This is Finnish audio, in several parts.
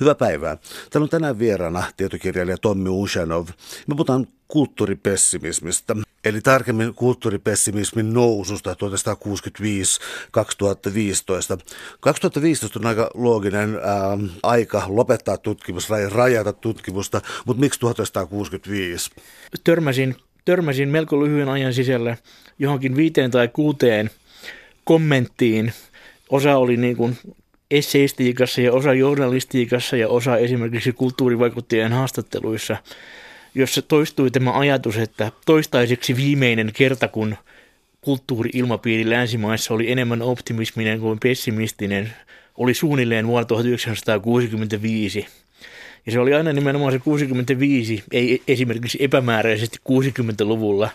Hyvää päivää. Täällä on tänään vieraana tietokirjailija Tommi Ushanov. Me puhutaan kulttuuripessimismista, eli tarkemmin kulttuuripessimismin noususta 1965-2015. 2015 on aika looginen ää, aika lopettaa tutkimus rajata tutkimusta, mutta miksi 1965? Törmäsin, törmäsin melko lyhyen ajan sisällä johonkin viiteen tai kuuteen kommenttiin. Osa oli niin kuin esseistiikassa ja osa journalistiikassa ja osa esimerkiksi kulttuurivaikuttajien haastatteluissa, jossa toistui tämä ajatus, että toistaiseksi viimeinen kerta, kun kulttuuri-ilmapiiri länsimaissa oli enemmän optimisminen kuin pessimistinen, oli suunnilleen vuonna 1965. Ja se oli aina nimenomaan se 65, ei esimerkiksi epämääräisesti 60-luvulla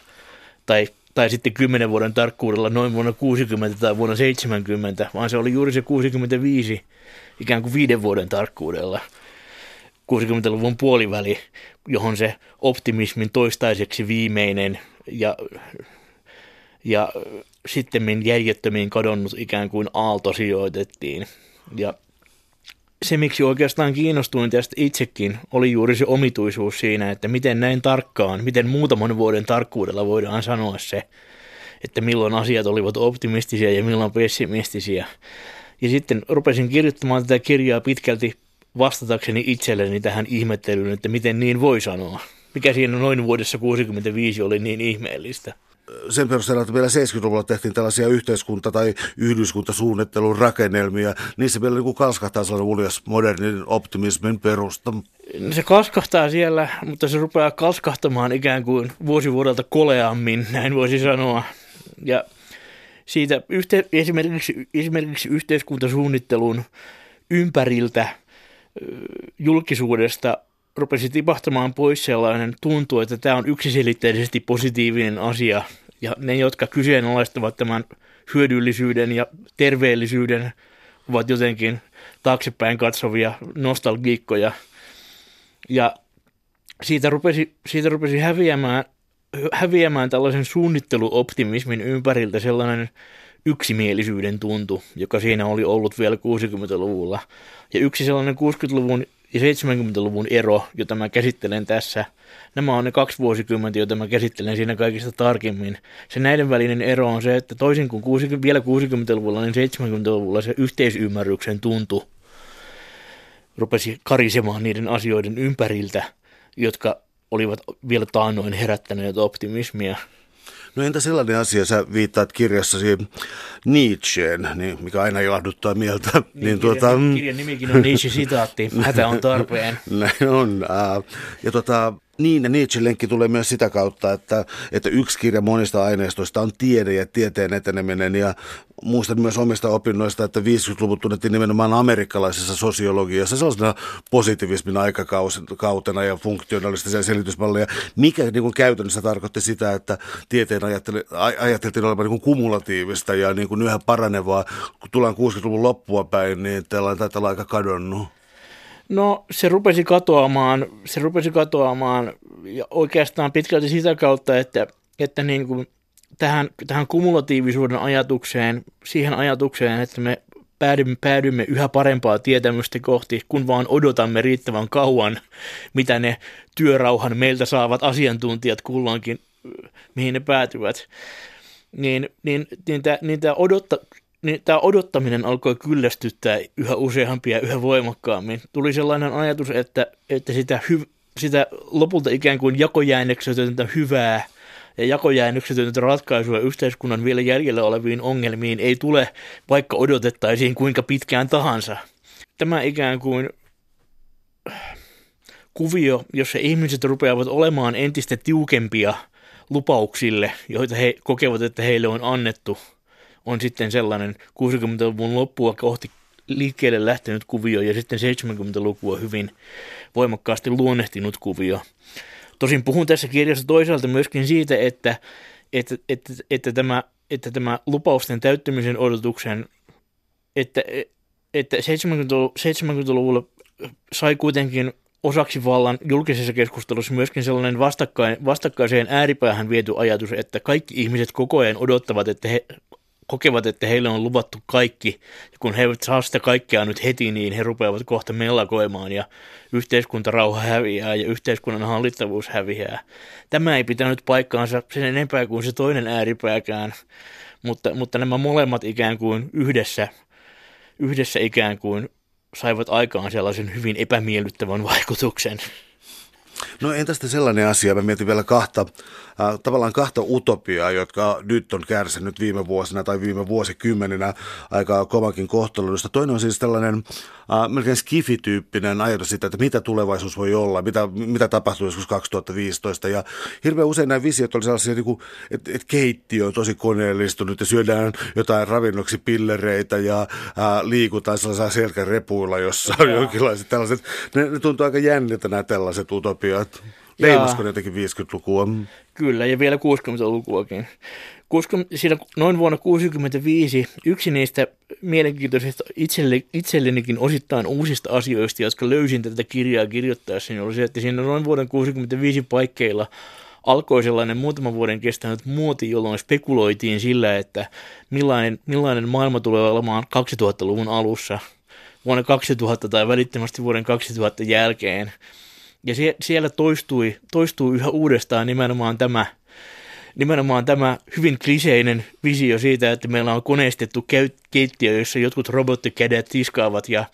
tai tai sitten 10 vuoden tarkkuudella noin vuonna 60 tai vuonna 70, vaan se oli juuri se 65 ikään kuin viiden vuoden tarkkuudella. 60-luvun puoliväli, johon se optimismin toistaiseksi viimeinen ja, ja sitten järjettömiin kadonnut ikään kuin aalto sijoitettiin. Ja se, miksi oikeastaan kiinnostuin tästä itsekin, oli juuri se omituisuus siinä, että miten näin tarkkaan, miten muutaman vuoden tarkkuudella voidaan sanoa se, että milloin asiat olivat optimistisia ja milloin pessimistisiä. Ja sitten rupesin kirjoittamaan tätä kirjaa pitkälti vastatakseni itselleni tähän ihmettelyyn, että miten niin voi sanoa. Mikä siinä noin vuodessa 65 oli niin ihmeellistä sen perusteella, että vielä 70-luvulla tehtiin tällaisia yhteiskunta- tai yhdyskuntasuunnittelun rakennelmia, niissä vielä niin kalskahtaa sellainen uljas modernin optimismin perusta. Se kalskahtaa siellä, mutta se rupeaa kalskahtamaan ikään kuin vuosi vuodelta koleammin, näin voisi sanoa. Ja siitä yhte, esimerkiksi, esimerkiksi yhteiskuntasuunnittelun ympäriltä julkisuudesta rupesi tipahtamaan pois sellainen tuntu, että tämä on yksiselitteisesti positiivinen asia. Ja ne, jotka kyseenalaistavat tämän hyödyllisyyden ja terveellisyyden, ovat jotenkin taaksepäin katsovia nostalgiikkoja. Ja siitä rupesi, siitä rupesi häviämään, häviämään tällaisen suunnitteluoptimismin ympäriltä sellainen yksimielisyyden tuntu, joka siinä oli ollut vielä 60-luvulla. Ja yksi sellainen 60-luvun ja 70-luvun ero, jota mä käsittelen tässä, nämä on ne kaksi vuosikymmentä, joita mä käsittelen siinä kaikista tarkemmin. Se näiden välinen ero on se, että toisin kuin 60, vielä 60-luvulla, niin 70-luvulla se yhteisymmärryksen tuntu rupesi karisemaan niiden asioiden ympäriltä, jotka olivat vielä taannoin herättäneet optimismia. No entä sellainen asia, sä viittaat kirjassasi Nietzscheen, niin mikä aina ilahduttaa mieltä. Niin, niin kirjan, tuota, kirjan nimikin on Nietzsche-sitaatti, hätä on tarpeen. Näin on. Ja tota, niin, ja Nietzsche-lenkki tulee myös sitä kautta, että, että yksi kirja monista aineistoista on tiede ja tieteen eteneminen. Ja muistan myös omista opinnoista, että 50-luvut tunnettiin nimenomaan amerikkalaisessa sosiologiassa sellaisena positiivismin aikakautena ja funktionalistisia selitysmalleja, mikä niin kuin käytännössä tarkoitti sitä, että tieteen ajatteli, ajateltiin olevan niin kumulatiivista ja niin kuin yhä paranevaa. Kun tullaan 60-luvun loppua päin, niin tällainen taitaa olla aika kadonnut. No se rupesi katoamaan, se rupesi katoamaan ja oikeastaan pitkälti sitä kautta, että, että niin kuin tähän, tähän kumulatiivisuuden ajatukseen, siihen ajatukseen, että me päädymme, päädymme yhä parempaa tietämystä kohti, kun vaan odotamme riittävän kauan, mitä ne työrauhan meiltä saavat asiantuntijat kulloinkin, mihin ne päätyvät. Niin, niin, niin, tämä, niin tämä odotta, niin tämä odottaminen alkoi kyllästyttää yhä useampia yhä voimakkaammin. Tuli sellainen ajatus, että, että sitä, hy, sitä lopulta ikään kuin jakojäännöksetöntä hyvää ja jakojäännöksetöntä ratkaisua yhteiskunnan vielä jäljellä oleviin ongelmiin ei tule, vaikka odotettaisiin kuinka pitkään tahansa. Tämä ikään kuin kuvio, jossa ihmiset rupeavat olemaan entistä tiukempia lupauksille, joita he kokevat, että heille on annettu – on sitten sellainen 60-luvun loppua kohti liikkeelle lähtenyt kuvio ja sitten 70-lukua hyvin voimakkaasti luonnehtinut kuvio. Tosin puhun tässä kirjassa toisaalta myöskin siitä, että, että, että, että, tämä, että tämä lupausten täyttymisen odotuksen, että, että 70-luvulla sai kuitenkin osaksi vallan julkisessa keskustelussa myöskin sellainen vastakkain, vastakkaiseen ääripäähän viety ajatus, että kaikki ihmiset koko ajan odottavat, että he kokevat, että heille on luvattu kaikki, ja kun he eivät saa sitä kaikkea nyt heti, niin he rupeavat kohta mellakoimaan, ja yhteiskuntarauha häviää, ja yhteiskunnan hallittavuus häviää. Tämä ei pitänyt paikkaansa sen enempää kuin se toinen ääripääkään, mutta, mutta nämä molemmat ikään kuin yhdessä, yhdessä ikään kuin saivat aikaan sellaisen hyvin epämiellyttävän vaikutuksen. No entä sitten sellainen asia, mä mietin vielä kahta äh, tavallaan kahta utopiaa, jotka nyt on kärsinyt viime vuosina tai viime vuosikymmeninä aika kovakin kohtelun. Toinen on siis tällainen äh, melkein skifityyppinen ajatus siitä, että mitä tulevaisuus voi olla, mitä, mitä tapahtuu joskus 2015. Ja hirveän usein nämä visiot oli sellaisia, niin kuin, että, että keittiö on tosi koneellistunut ja syödään jotain ravinnoksi pillereitä ja äh, liikutaan sellaisilla selkärepuilla, jossa on jonkinlaiset tällaiset. Ne, ne tuntuu aika jänniltä nämä tällaiset utopiat. Leimasko jotenkin 50-lukua? Kyllä, ja vielä 60-lukuakin. Siinä noin vuonna 1965 yksi niistä mielenkiintoisista itselle, itsellenikin osittain uusista asioista, jotka löysin tätä kirjaa kirjoittaessa, oli se, että siinä noin vuoden 65 paikkeilla alkoi sellainen muutaman vuoden kestänyt muoti, jolloin spekuloitiin sillä, että millainen, millainen maailma tulee olemaan 2000-luvun alussa, vuonna 2000 tai välittömästi vuoden 2000 jälkeen. Ja sie, siellä toistui, toistui yhä uudestaan nimenomaan tämä, nimenomaan tämä hyvin kliseinen visio siitä, että meillä on koneistettu keittiö, jossa jotkut robottikädet tiskaavat ja,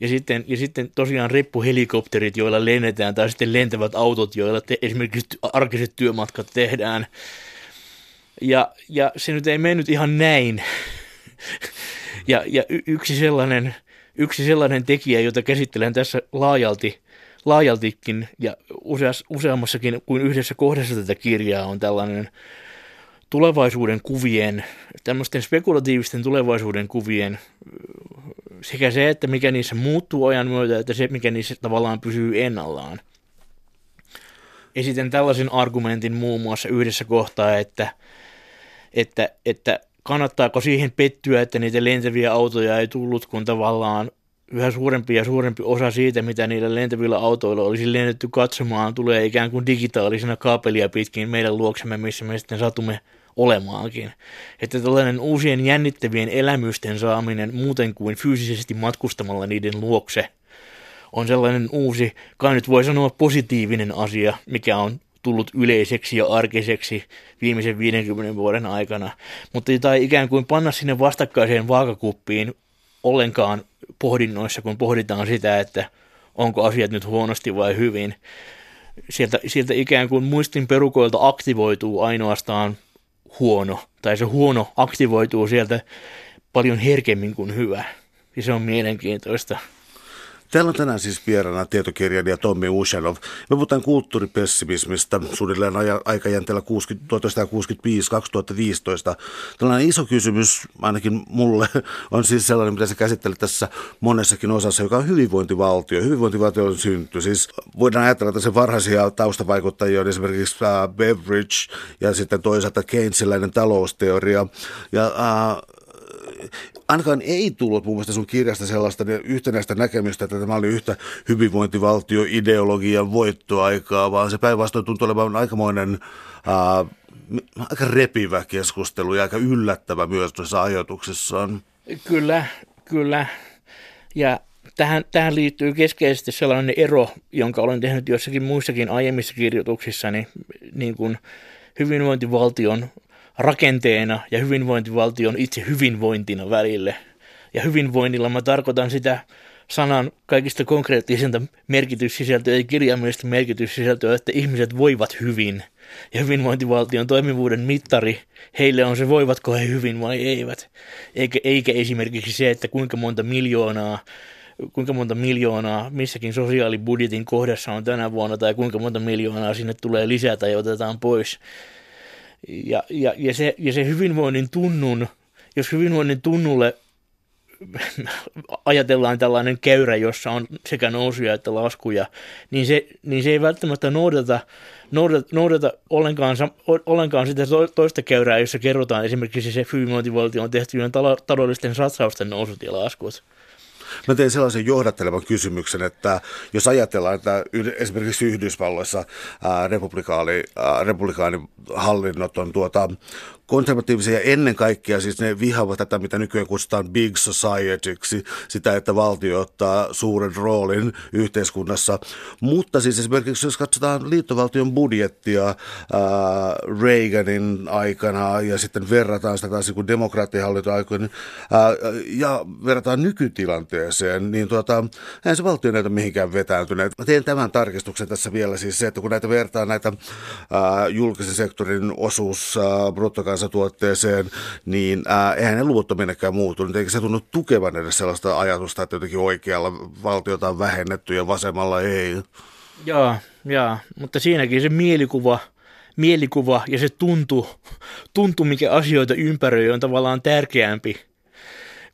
ja, sitten, ja sitten tosiaan reppuhelikopterit, joilla lennetään, tai sitten lentävät autot, joilla te, esimerkiksi arkiset työmatkat tehdään. Ja, ja se nyt ei mennyt ihan näin. ja, ja yksi sellainen, yksi sellainen tekijä, jota käsittelen tässä laajalti, laajaltikin ja useas, useammassakin kuin yhdessä kohdassa tätä kirjaa on tällainen tulevaisuuden kuvien, tämmöisten spekulatiivisten tulevaisuuden kuvien sekä se, että mikä niissä muuttuu ajan myötä, että se, mikä niissä tavallaan pysyy ennallaan. Esitän tällaisen argumentin muun muassa yhdessä kohtaa, että, että, että kannattaako siihen pettyä, että niitä lentäviä autoja ei tullut, kun tavallaan yhä suurempi ja suurempi osa siitä, mitä niillä lentävillä autoilla olisi lennetty katsomaan, tulee ikään kuin digitaalisena kaapelia pitkin meidän luoksemme, missä me sitten satumme olemaankin. Että tällainen uusien jännittävien elämysten saaminen muuten kuin fyysisesti matkustamalla niiden luokse on sellainen uusi, kai nyt voi sanoa positiivinen asia, mikä on tullut yleiseksi ja arkiseksi viimeisen 50 vuoden aikana, mutta jota ei ikään kuin panna sinne vastakkaiseen vaakakuppiin ollenkaan pohdinnoissa, kun pohditaan sitä, että onko asiat nyt huonosti vai hyvin. Sieltä, sieltä ikään kuin muistin perukoilta aktivoituu ainoastaan huono, tai se huono aktivoituu sieltä paljon herkemmin kuin hyvä. Ja se on mielenkiintoista. Täällä on tänään siis vieraana tietokirjailija Tommi Ushanov. Me puhutaan kulttuuripessimismistä suunnilleen aikajänteellä 1965-2015. Tällainen iso kysymys, ainakin mulle, on siis sellainen, mitä se käsittelee tässä monessakin osassa, joka on hyvinvointivaltio. Hyvinvointivaltio on synty. Siis voidaan ajatella, että se varhaisia taustavaikuttajia on esimerkiksi uh, Beveridge ja sitten toisaalta Keynesiläinen talousteoria. Ja uh, ainakaan ei tullut mun mielestä sun kirjasta sellaista yhtenäistä näkemystä, että tämä oli yhtä hyvinvointivaltioideologian voittoaikaa, vaan se päinvastoin tuntuu olevan aikamoinen ää, aika repivä keskustelu ja aika yllättävä myös tuossa ajatuksessaan. Kyllä, kyllä. Ja tähän, tähän liittyy keskeisesti sellainen ero, jonka olen tehnyt jossakin muissakin aiemmissa kirjoituksissani, niin kuin hyvinvointivaltion rakenteena ja hyvinvointivaltion itse hyvinvointina välille. Ja hyvinvoinnilla mä tarkoitan sitä sanan kaikista konkreettisinta merkityssisältöä ja kirjaimellista merkityssisältöä, että ihmiset voivat hyvin. Ja hyvinvointivaltion toimivuuden mittari, heille on se voivatko he hyvin vai eivät. Eikä, eikä esimerkiksi se, että kuinka monta miljoonaa kuinka monta miljoonaa missäkin sosiaalibudjetin kohdassa on tänä vuonna tai kuinka monta miljoonaa sinne tulee lisää tai otetaan pois. Ja, ja, ja, se, ja se hyvinvoinnin tunnun, jos hyvinvoinnin tunnulle ajatellaan tällainen käyrä, jossa on sekä nousuja että laskuja, niin se, niin se ei välttämättä noudata, noudata, noudata ollenkaan, ollenkaan sitä toista käyrää, jossa kerrotaan esimerkiksi se hyvinvointivaltion tehtyjen taloudellisten satsausten nousut ja laskut. Mä tein sellaisen johdattelevan kysymyksen, että jos ajatellaan, että esimerkiksi Yhdysvalloissa ää, republikaani, republikaanihallinnot on tuota, konservatiivisia ennen kaikkea, siis ne vihaavat tätä, mitä nykyään kutsutaan big societyksi, sitä, että valtio ottaa suuren roolin yhteiskunnassa. Mutta siis esimerkiksi jos katsotaan liittovaltion budjettia ää, Reaganin aikana ja sitten verrataan sitä taas niin demokraattihallintoaikoina ää, ja verrataan nykytilanteeseen, niin tuota, eihän se valtio näitä mihinkään vetääntyneet. Mä teen tämän tarkistuksen tässä vielä siis se, että kun näitä vertaa näitä ää, julkisen sektorin osuus ää, bruttokansantuotteeseen, niin ää, eihän ne luvut ole minnekään muutunut. Eikä se tunnu tukevan edes sellaista ajatusta, että jotenkin oikealla valtiota on vähennetty ja vasemmalla ei. Joo, joo, mutta siinäkin se mielikuva, mielikuva ja se tuntu, tuntu mikä asioita ympäröi, on tavallaan tärkeämpi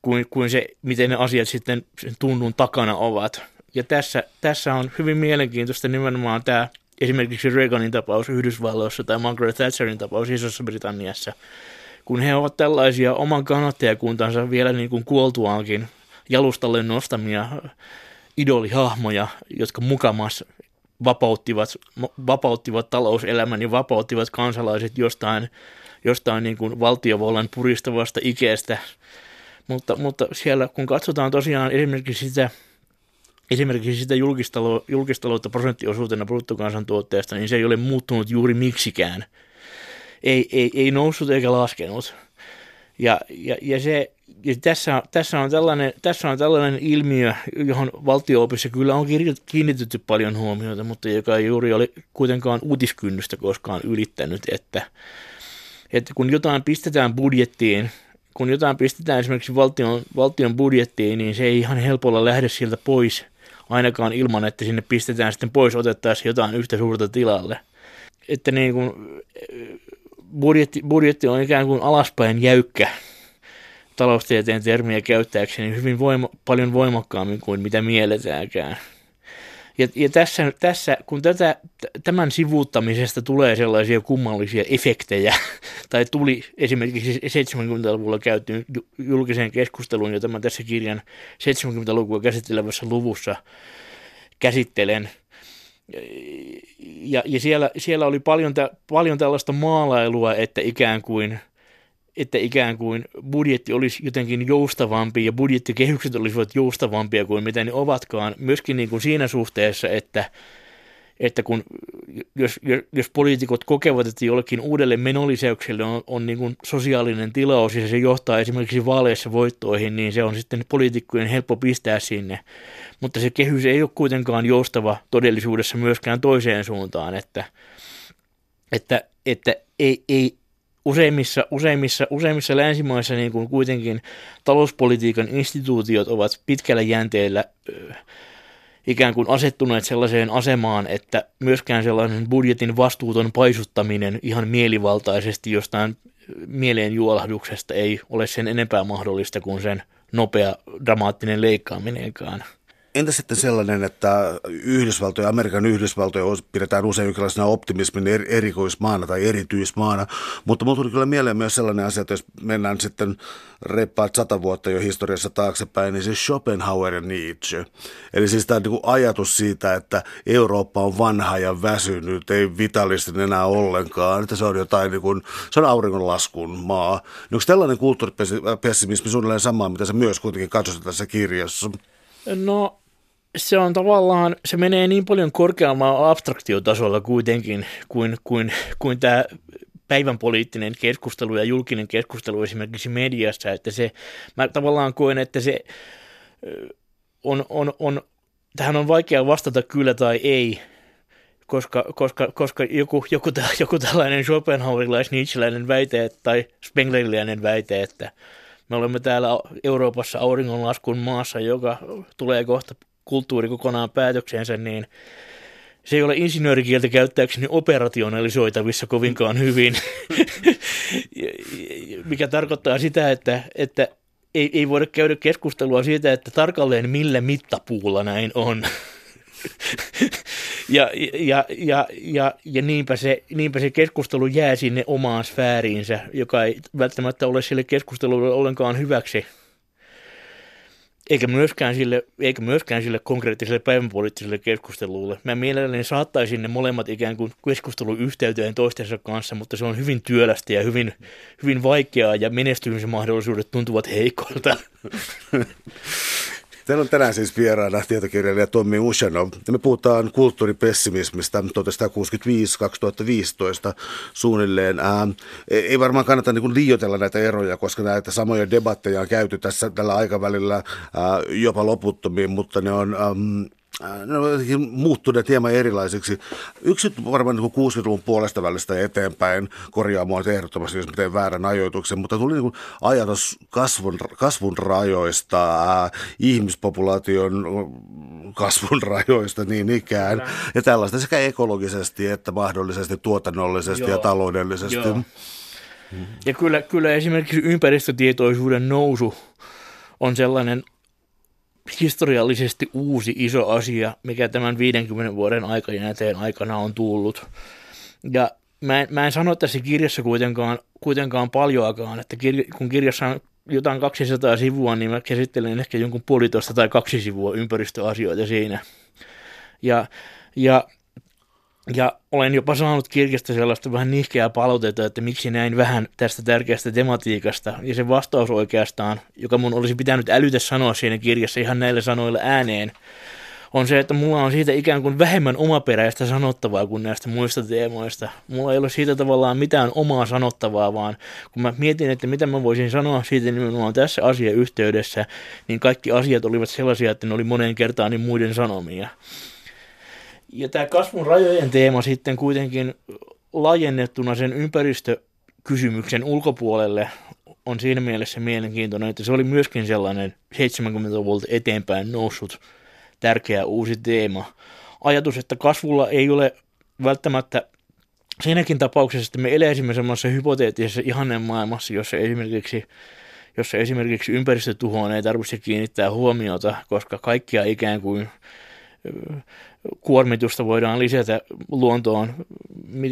kuin, kuin se, miten ne asiat sitten sen tunnun takana ovat. Ja tässä, tässä on hyvin mielenkiintoista nimenomaan tämä esimerkiksi Reaganin tapaus Yhdysvalloissa tai Margaret Thatcherin tapaus Isossa Britanniassa, kun he ovat tällaisia oman kannattajakuntansa vielä niin kuin kuoltuaankin jalustalle nostamia idolihahmoja, jotka mukamas vapauttivat, vapauttivat talouselämän ja vapauttivat kansalaiset jostain, jostain niin kuin valtiovallan puristavasta ikeestä. Mutta, mutta siellä kun katsotaan tosiaan esimerkiksi sitä esimerkiksi sitä julkistalo, julkistaloutta prosenttiosuutena bruttokansantuotteesta, niin se ei ole muuttunut juuri miksikään. Ei, ei, ei noussut eikä laskenut. Ja, ja, ja, se, ja tässä, tässä, on tällainen, tässä on tällainen ilmiö, johon valtio-opissa kyllä on kiinnitetty paljon huomiota, mutta joka ei juuri ole kuitenkaan uutiskynnystä koskaan ylittänyt, että, että kun jotain pistetään budjettiin, kun jotain pistetään esimerkiksi valtion, valtion budjettiin, niin se ei ihan helpolla lähde sieltä pois – ainakaan ilman, että sinne pistetään sitten pois otettaisiin jotain yhtä suurta tilalle. Että niin kuin, budjetti, budjetti on ikään kuin alaspäin jäykkä taloustieteen termiä käyttääkseni hyvin voima, paljon voimakkaammin kuin mitä mielletäänkään. Ja, ja tässä, tässä, kun tätä, tämän sivuuttamisesta tulee sellaisia kummallisia efektejä, tai tuli esimerkiksi 70-luvulla käyty julkiseen keskusteluun, jota mä tässä kirjan 70-lukua käsittelevässä luvussa käsittelen, ja, ja siellä, siellä oli paljon, paljon tällaista maalailua, että ikään kuin – että ikään kuin budjetti olisi jotenkin joustavampi ja budjettikehykset olisivat joustavampia kuin mitä ne ovatkaan, myöskin niin kuin siinä suhteessa, että, että kun, jos, jos, jos poliitikot kokevat, että jollekin uudelle menolisäykselle on, on niin kuin sosiaalinen tilaus ja se johtaa esimerkiksi vaaleissa voittoihin, niin se on sitten poliitikkojen helppo pistää sinne. Mutta se kehys ei ole kuitenkaan joustava todellisuudessa myöskään toiseen suuntaan, että, että, että ei, ei, useimmissa, useimmissa, useimmissa länsimaissa niin kuin kuitenkin talouspolitiikan instituutiot ovat pitkällä jänteellä ikään kuin asettuneet sellaiseen asemaan, että myöskään sellainen budjetin vastuuton paisuttaminen ihan mielivaltaisesti jostain mieleenjuolahduksesta ei ole sen enempää mahdollista kuin sen nopea dramaattinen leikkaaminenkaan. Entä sitten sellainen, että Yhdysvaltoja, Amerikan Yhdysvaltoja pidetään usein jonkinlaisena optimismin erikoismaana tai erityismaana, mutta mulla tuli kyllä mieleen myös sellainen asia, että jos mennään sitten reppaat sata vuotta jo historiassa taaksepäin, niin se Schopenhauer ja Nietzsche. Eli siis tämä niin ajatus siitä, että Eurooppa on vanha ja väsynyt, ei vitalistinen enää ollenkaan, että se on jotain, niin kuin, se on auringonlaskun maa. Niin onko tällainen kulttuuripessimismi suunnilleen samaa, mitä se myös kuitenkin katsotaan tässä kirjassa? No se on tavallaan, se menee niin paljon korkeammalla abstraktiotasolla kuitenkin kuin, kuin, kuin tämä päivän poliittinen keskustelu ja julkinen keskustelu esimerkiksi mediassa, että se, mä tavallaan koen, että se on, on, on tähän on vaikea vastata kyllä tai ei, koska, koska, koska joku, joku, joku tällainen Schopenhauerilais-Nietzscheläinen väite tai Spengleriläinen väite, että me olemme täällä Euroopassa auringonlaskun maassa, joka tulee kohta kulttuuri kokonaan päätöksensä, niin se ei ole insinöörikieltä käyttääkseni operationalisoitavissa kovinkaan hyvin, mikä tarkoittaa sitä, että, että ei, ei voida käydä keskustelua siitä, että tarkalleen millä mittapuulla näin on. ja, ja, ja, ja, ja niinpä, se, niinpä se keskustelu jää sinne omaan sfääriinsä, joka ei välttämättä ole sille keskustelulle ollenkaan hyväksi eikä myöskään sille, eikä myöskään sille konkreettiselle päivänpoliittiselle keskustelulle. Mä mielelläni saattaisin ne molemmat ikään kuin keskustelun yhteyteen toistensa kanssa, mutta se on hyvin työlästä ja hyvin, hyvin vaikeaa ja menestymisen mahdollisuudet tuntuvat heikoilta. Teillä on tänään siis vieraana tietokirjailija Tommi Ushanov. Me puhutaan kulttuuripessimismistä 1965-2015 suunnilleen. Ää, ei varmaan kannata niin liioitella näitä eroja, koska näitä samoja debatteja on käyty tässä tällä aikavälillä ää, jopa loputtomiin, mutta ne on... Äm, muuttuneet hieman erilaisiksi. Yksi varmaan niin 60-luvun puolesta välistä eteenpäin korjaamaan ehdottomasti, jos teen väärän ajoituksen, mutta tuli niin ajatus kasvun, kasvun rajoista, äh, ihmispopulaation kasvun rajoista niin ikään, Kyllä. ja tällaista sekä ekologisesti että mahdollisesti tuotannollisesti Joo. ja taloudellisesti. Joo. Ja kyllä, kyllä esimerkiksi ympäristötietoisuuden nousu on sellainen historiallisesti uusi iso asia, mikä tämän 50 vuoden aikajänteen aikana on tullut. Ja mä en, mä en sano tässä kirjassa kuitenkaan, kuitenkaan paljoakaan, että kirja, kun kirjassa on jotain 200 sivua, niin mä käsittelen ehkä jonkun puolitoista tai kaksi sivua ympäristöasioita siinä. Ja, ja ja olen jopa saanut kirjasta sellaista vähän nihkeää palautetta, että miksi näin vähän tästä tärkeästä tematiikasta. Ja se vastaus oikeastaan, joka mun olisi pitänyt älytä sanoa siinä kirjassa ihan näillä sanoilla ääneen, on se, että mulla on siitä ikään kuin vähemmän omaperäistä sanottavaa kuin näistä muista teemoista. Mulla ei ole siitä tavallaan mitään omaa sanottavaa, vaan kun mä mietin, että mitä mä voisin sanoa siitä nimenomaan tässä asiayhteydessä, niin kaikki asiat olivat sellaisia, että ne oli moneen kertaan niin muiden sanomia. Ja tämä kasvun rajojen teema sitten kuitenkin laajennettuna sen ympäristökysymyksen ulkopuolelle on siinä mielessä mielenkiintoinen, että se oli myöskin sellainen 70-luvulta eteenpäin noussut tärkeä uusi teema. Ajatus, että kasvulla ei ole välttämättä siinäkin tapauksessa, että me eläisimme semmoisessa hypoteettisessa ihanen maailmassa, jossa esimerkiksi, jossa esimerkiksi ympäristötuhoon ei tarvitse kiinnittää huomiota, koska kaikkia ikään kuin kuormitusta voidaan lisätä luontoon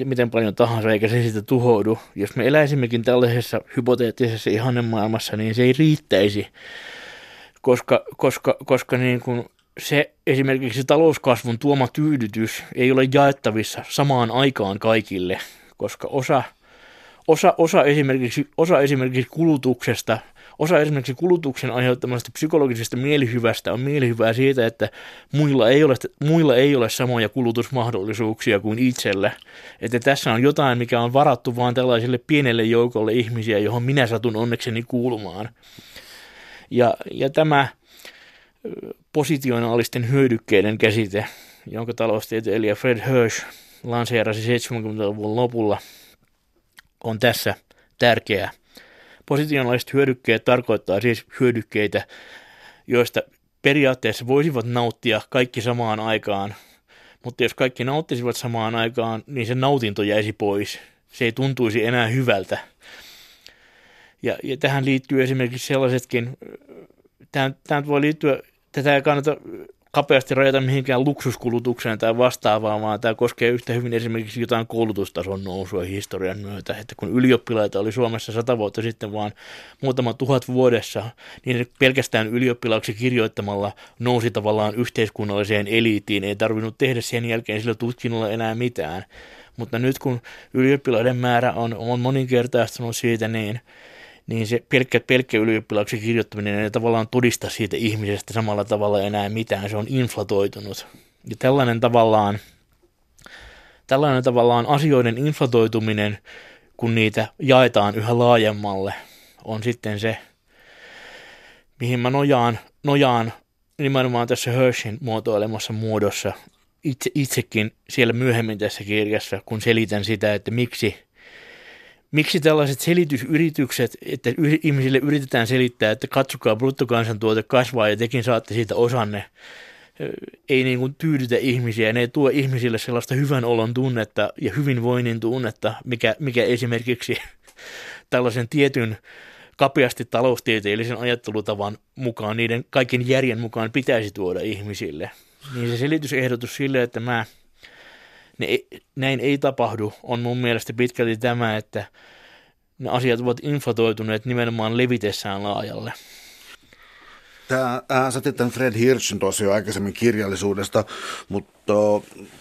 miten paljon tahansa, eikä se siitä tuhoudu. Jos me eläisimmekin tällaisessa hypoteettisessa ihannemaailmassa, niin se ei riittäisi, koska, koska, koska niin kuin se esimerkiksi talouskasvun tuoma tyydytys ei ole jaettavissa samaan aikaan kaikille, koska osa, osa, osa, esimerkiksi, osa esimerkiksi kulutuksesta – Osa esimerkiksi kulutuksen aiheuttamasta psykologisesta mielihyvästä on mielihyvää siitä, että muilla ei ole, muilla ei ole samoja kulutusmahdollisuuksia kuin itsellä. Että tässä on jotain, mikä on varattu vain tällaiselle pienelle joukolle ihmisiä, johon minä satun onnekseni kuulumaan. Ja, ja tämä positionaalisten hyödykkeiden käsite, jonka taloustieteilijä Fred Hirsch lanseerasi 70-luvun lopulla, on tässä tärkeä. Positionaaliset hyödykkeet tarkoittaa siis hyödykkeitä, joista periaatteessa voisivat nauttia kaikki samaan aikaan, mutta jos kaikki nauttisivat samaan aikaan, niin se nautinto jäisi pois. Se ei tuntuisi enää hyvältä. Ja, ja tähän liittyy esimerkiksi sellaisetkin, tähän, tähän voi liittyä, tätä ei kannata kapeasti rajata mihinkään luksuskulutukseen tai vastaavaan, vaan tämä koskee yhtä hyvin esimerkiksi jotain koulutustason nousua historian myötä. Että kun ylioppilaita oli Suomessa sata vuotta sitten vaan muutama tuhat vuodessa, niin pelkästään ylioppilaaksi kirjoittamalla nousi tavallaan yhteiskunnalliseen eliittiin. Ei tarvinnut tehdä sen jälkeen sillä tutkinnolla enää mitään. Mutta nyt kun ylioppilaiden määrä on, on moninkertaistunut siitä, niin niin se pelkkä, pelkkä ylioppilaaksi kirjoittaminen ei tavallaan todista siitä ihmisestä samalla tavalla enää mitään, se on inflatoitunut. Ja tällainen tavallaan, tällainen tavallaan asioiden inflatoituminen, kun niitä jaetaan yhä laajemmalle, on sitten se, mihin mä nojaan, nojaan nimenomaan tässä Hershyn muotoilemassa muodossa itse, itsekin siellä myöhemmin tässä kirjassa, kun selitän sitä, että miksi – miksi tällaiset selitysyritykset, että ihmisille yritetään selittää, että katsokaa bruttokansantuote kasvaa ja tekin saatte siitä osanne, ei niin kuin tyydytä ihmisiä, ne ei tuo ihmisille sellaista hyvän olon tunnetta ja hyvinvoinnin tunnetta, mikä, mikä esimerkiksi tällaisen tietyn kapeasti taloustieteellisen ajattelutavan mukaan, niiden kaiken järjen mukaan pitäisi tuoda ihmisille. Niin se selitysehdotus sille, että mä – ne, näin ei tapahdu, on mun mielestä pitkälti tämä, että ne asiat ovat inflatoituneet nimenomaan levitessään laajalle. Tämä, äh, sä tämän Fred Hirschin tosiaan aikaisemmin kirjallisuudesta, mutta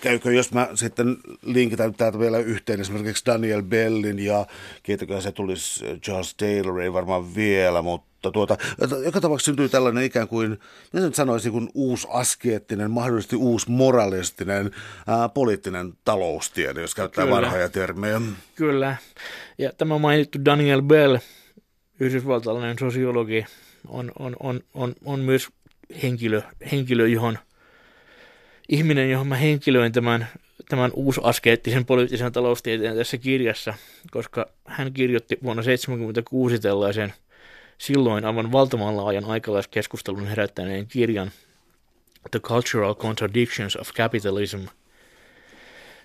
käykö, jos mä sitten linkitän täältä vielä yhteen esimerkiksi Daniel Bellin ja kiitäkö se tulisi Charles Taylor, ei varmaan vielä, mutta tuota, joka tapauksessa syntyy tällainen ikään kuin, mitä nyt sanoisin, kuin uusi askeettinen, mahdollisesti uusi moralistinen ää, poliittinen taloustiede, jos käyttää Kyllä. vanhoja termejä. Kyllä, ja tämä mainittu Daniel Bell, yhdysvaltalainen sosiologi, on, on, on, on, on myös henkilö, henkilö, johon ihminen, johon mä henkilöin tämän, tämän uusaskeettisen poliittisen taloustieteen tässä kirjassa, koska hän kirjoitti vuonna 1976 tällaisen silloin aivan valtavan laajan aikalaiskeskustelun herättäneen kirjan The Cultural Contradictions of Capitalism,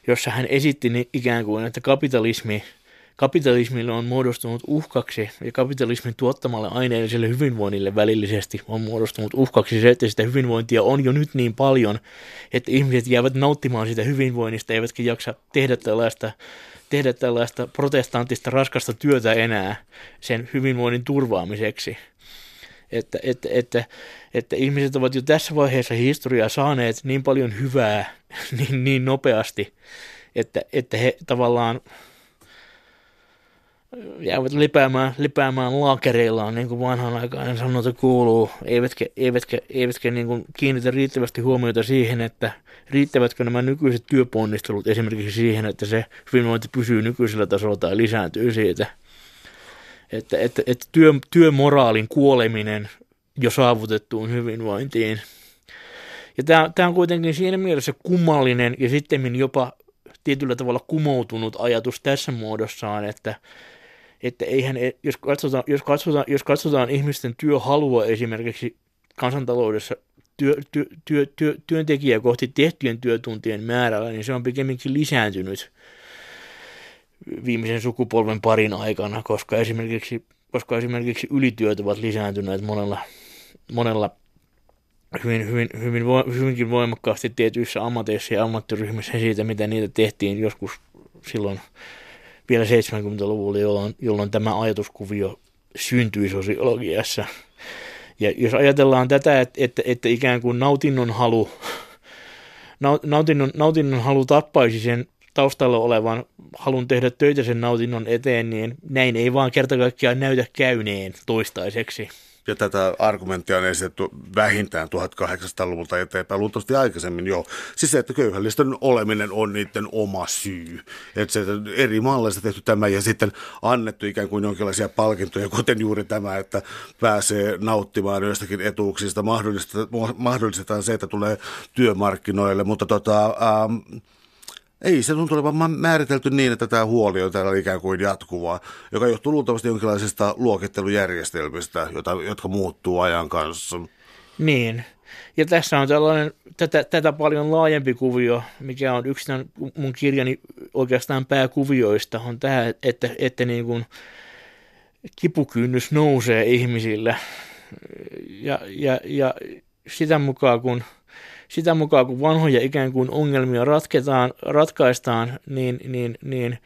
jossa hän esitti ikään kuin, että kapitalismi – kapitalismille on muodostunut uhkaksi ja kapitalismin tuottamalle aineelliselle hyvinvoinnille välillisesti on muodostunut uhkaksi. Se, että sitä hyvinvointia on jo nyt niin paljon, että ihmiset jäävät nauttimaan sitä hyvinvoinnista eivätkä jaksa tehdä tällaista tehdä tällaista protestanttista raskasta työtä enää sen hyvinvoinnin turvaamiseksi. Että, että, että, että ihmiset ovat jo tässä vaiheessa historiaa saaneet niin paljon hyvää niin, niin nopeasti, että, että he tavallaan jäävät lipäämään, lipäämään laakereillaan, niin kuin vanhan aikaan sanota kuuluu, eivätkä, eivätkä, eivätkä niin kuin kiinnitä riittävästi huomiota siihen, että riittävätkö nämä nykyiset työponnistelut esimerkiksi siihen, että se hyvinvointi pysyy nykyisellä tasolla tai lisääntyy siitä. Että, että, että työ, työmoraalin kuoleminen jo saavutettuun hyvinvointiin. Ja tämä, tämä on kuitenkin siinä mielessä kummallinen ja sitten jopa tietyllä tavalla kumoutunut ajatus tässä muodossaan, että että eihän, e, jos katsotaan, jos katsotaan, jos katsotaan ihmisten työhalua esimerkiksi kansantaloudessa työ, työ, työ, työ, työntekijä kohti tehtyjen työtuntien määrällä, niin se on pikemminkin lisääntynyt viimeisen sukupolven parin aikana, koska esimerkiksi, koska esimerkiksi ylityöt ovat lisääntyneet monella, monella hyvin, hyvin, hyvin, hyvinkin voimakkaasti tietyissä ammateissa ja ammattiryhmissä siitä, mitä niitä tehtiin joskus silloin vielä 70-luvulla, jolloin, jolloin tämä ajatuskuvio syntyi sosiologiassa. Ja jos ajatellaan tätä, että, että, että ikään kuin nautinnon halu, nautinnon, nautinnon halu tappaisi sen taustalla olevan halun tehdä töitä sen nautinnon eteen, niin näin ei vaan kerta kaikkiaan näytä käyneen toistaiseksi. Ja tätä argumenttia on esitetty vähintään 1800-luvulta eteenpäin, luultavasti aikaisemmin jo. Siis se, että köyhällisten oleminen on niiden oma syy. Että se eri malleista tehty tämä ja sitten annettu ikään kuin jonkinlaisia palkintoja, kuten juuri tämä, että pääsee nauttimaan joistakin etuuksista. Mahdollistetaan se, että tulee työmarkkinoille, mutta tota, ähm, ei, se tuntuu olevan määritelty niin, että tämä huoli on täällä ikään kuin jatkuvaa, joka johtuu luultavasti jonkinlaisista luokittelujärjestelmistä, jota, jotka muuttuu ajan kanssa. Niin, ja tässä on tällainen, tätä, tätä paljon laajempi kuvio, mikä on yksi mun kirjani oikeastaan pääkuvioista, on tämä, että, että niin kuin kipukynnys nousee ihmisillä. Ja, ja, ja sitä mukaan, kun sitä mukaan, kun vanhoja ikään kuin ongelmia ratketaan, ratkaistaan, niin, niin, niin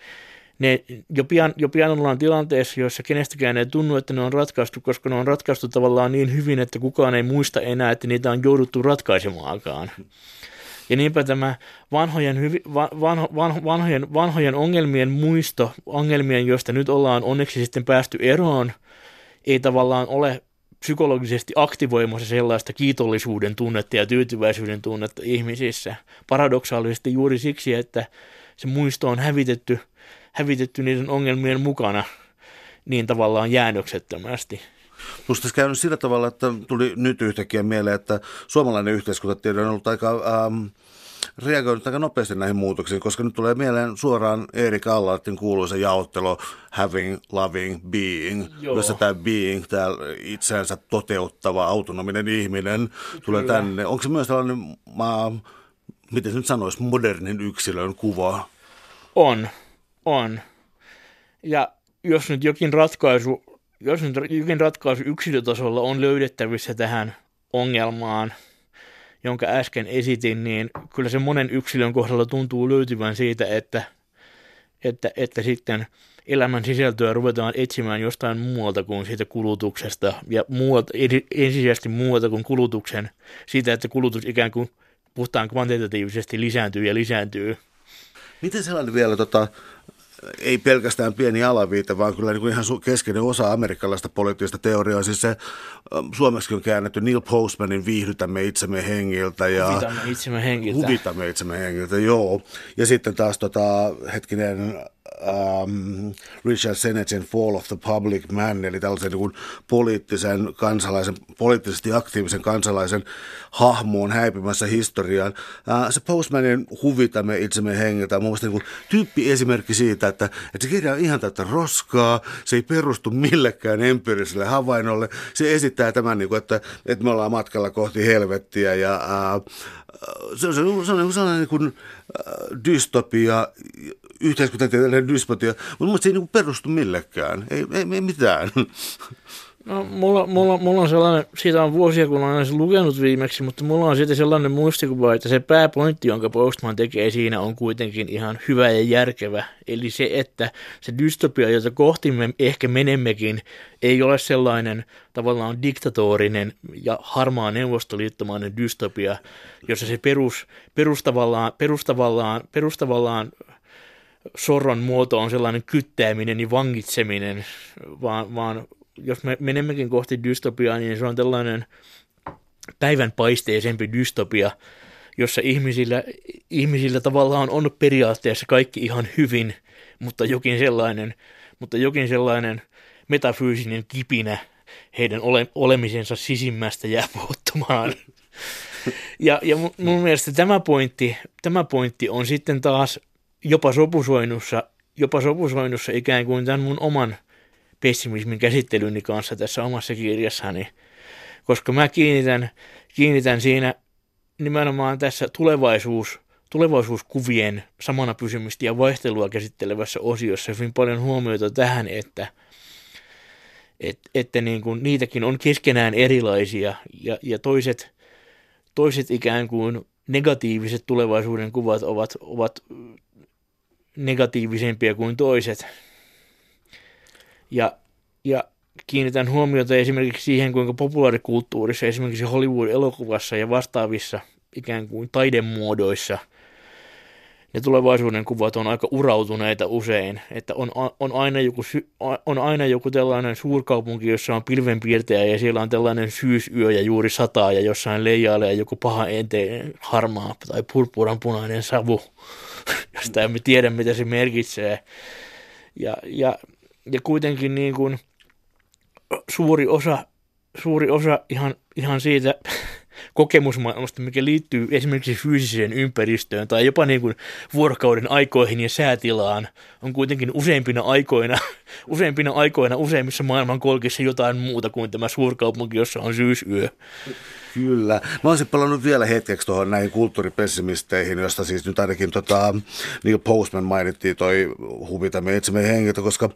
ne jo pian, jo pian ollaan tilanteessa, jossa kenestäkään ei tunnu, että ne on ratkaistu, koska ne on ratkaistu tavallaan niin hyvin, että kukaan ei muista enää, että niitä on jouduttu ratkaisemaankaan. Ja niinpä tämä vanhojen, vanho, vanhojen, vanhojen ongelmien muisto, ongelmien, joista nyt ollaan onneksi sitten päästy eroon, ei tavallaan ole psykologisesti aktivoimassa sellaista kiitollisuuden tunnetta ja tyytyväisyyden tunnetta ihmisissä. Paradoksaalisesti juuri siksi, että se muisto on hävitetty, hävitetty niiden ongelmien mukana niin tavallaan jäännöksettömästi. Musta tässä käynyt sillä tavalla, että tuli nyt yhtäkkiä mieleen, että suomalainen yhteiskuntatiede on ollut aika ähm, reagoinut aika nopeasti näihin muutoksiin, koska nyt tulee mieleen suoraan Erik Allartin kuuluisa jaottelo Having, Loving, Being, Joo. jossa tämä being, tämä itseänsä toteuttava autonominen ihminen Kyllä. tulee tänne. Onko se myös tällainen, mä, miten se nyt sanoisi, modernin yksilön kuva? On, on. Ja jos nyt jokin ratkaisu, jos nyt jokin ratkaisu yksilötasolla on löydettävissä tähän ongelmaan – jonka äsken esitin, niin kyllä se monen yksilön kohdalla tuntuu löytyvän siitä, että että, että sitten elämän sisältöä ruvetaan etsimään jostain muualta kuin siitä kulutuksesta ja muualta, ensisijaisesti muualta kuin kulutuksen, siitä, että kulutus ikään kuin puhtaan kvantitatiivisesti lisääntyy ja lisääntyy. Miten sellainen vielä tota, ei pelkästään pieni alaviite, vaan kyllä niin kuin ihan keskeinen osa amerikkalaista poliittista teoriaa. Siis se suomeksi on käännetty Neil Postmanin Viihdytämme itsemme hengiltä. Ja huvitamme itsemme hengiltä. Huvitamme itsemme hengiltä, joo. Ja sitten taas tota, hetkinen um, Richard Sennetin Fall of the Public Man, eli tällaisen niin poliittisen kansalaisen, poliittisesti aktiivisen kansalaisen hahmoon häipymässä historiaan. Uh, se Postmanin huvitamme itsemme hengiltä on mun niin tyyppi esimerkki siitä, että, että se kirja on ihan täyttä roskaa, se ei perustu millekään empiiriselle havainnolle, se esittää tämän, niin kuin, että, että me ollaan matkalla kohti helvettiä ja uh, se on, se on, se on sellainen niin kuin, dystopia, yhteiskuntatieteellinen dystopia, mutta se ei niin perustu millekään, ei, ei, ei mitään. No, mulla, mulla, mulla on sellainen, siitä on vuosia kun olen lukenut viimeksi, mutta mulla on siitä sellainen muistikuva, että se pääpointti, jonka Postman tekee siinä, on kuitenkin ihan hyvä ja järkevä. Eli se, että se dystopia, jota kohti me ehkä menemmekin, ei ole sellainen tavallaan diktatorinen ja harmaa neuvostoliittomainen dystopia, jossa se perus, perustavallaan, perustavallaan, perustavallaan sorron muoto on sellainen kyttääminen ja vangitseminen, vaan, vaan jos me menemmekin kohti dystopiaa, niin se on tällainen päivän paisteisempi dystopia, jossa ihmisillä, ihmisillä tavallaan on periaatteessa kaikki ihan hyvin, mutta jokin sellainen, mutta jokin sellainen metafyysinen kipinä heidän ole, olemisensa sisimmästä jää puuttumaan. Ja, ja mun mielestä tämä pointti, tämä pointti on sitten taas jopa sopusoinnussa, jopa sopusoinnussa ikään kuin tämän mun oman pessimismin käsittelyni kanssa tässä omassa kirjassani, koska mä kiinnitän, kiinnitän siinä nimenomaan tässä tulevaisuus, tulevaisuuskuvien samana pysymistä ja vaihtelua käsittelevässä osiossa hyvin paljon huomiota tähän, että, että, että niin kuin niitäkin on keskenään erilaisia ja, ja toiset, toiset ikään kuin negatiiviset tulevaisuuden kuvat ovat, ovat negatiivisempia kuin toiset. Ja, ja kiinnitän huomiota esimerkiksi siihen, kuinka populaarikulttuurissa, esimerkiksi Hollywood-elokuvassa ja vastaavissa ikään kuin taidemuodoissa, ne tulevaisuuden kuvat on aika urautuneita usein, että on, on, aina joku, on aina joku tällainen suurkaupunki, jossa on pilvenpiirtejä ja siellä on tällainen syysyö ja juuri sataa ja jossain leijailee joku paha enteen harmaa tai purpuranpunainen savu, josta emme tiedä mitä se merkitsee. Ja, ja ja kuitenkin niin kuin suuri osa, suuri osa ihan, ihan siitä kokemusmaailmasta, mikä liittyy esimerkiksi fyysiseen ympäristöön tai jopa niin kuin vuorokauden aikoihin ja säätilaan, on kuitenkin useimpina aikoina, useimpina aikoina useimmissa maailmankolkissa jotain muuta kuin tämä suurkaupunki, jossa on syysyö. Kyllä. Mä olisin palannut vielä hetkeksi tuohon näihin kulttuuripessimisteihin, josta siis nyt ainakin tota, Neil Postman mainittiin toi huvitamme itsemme hengiltä, koska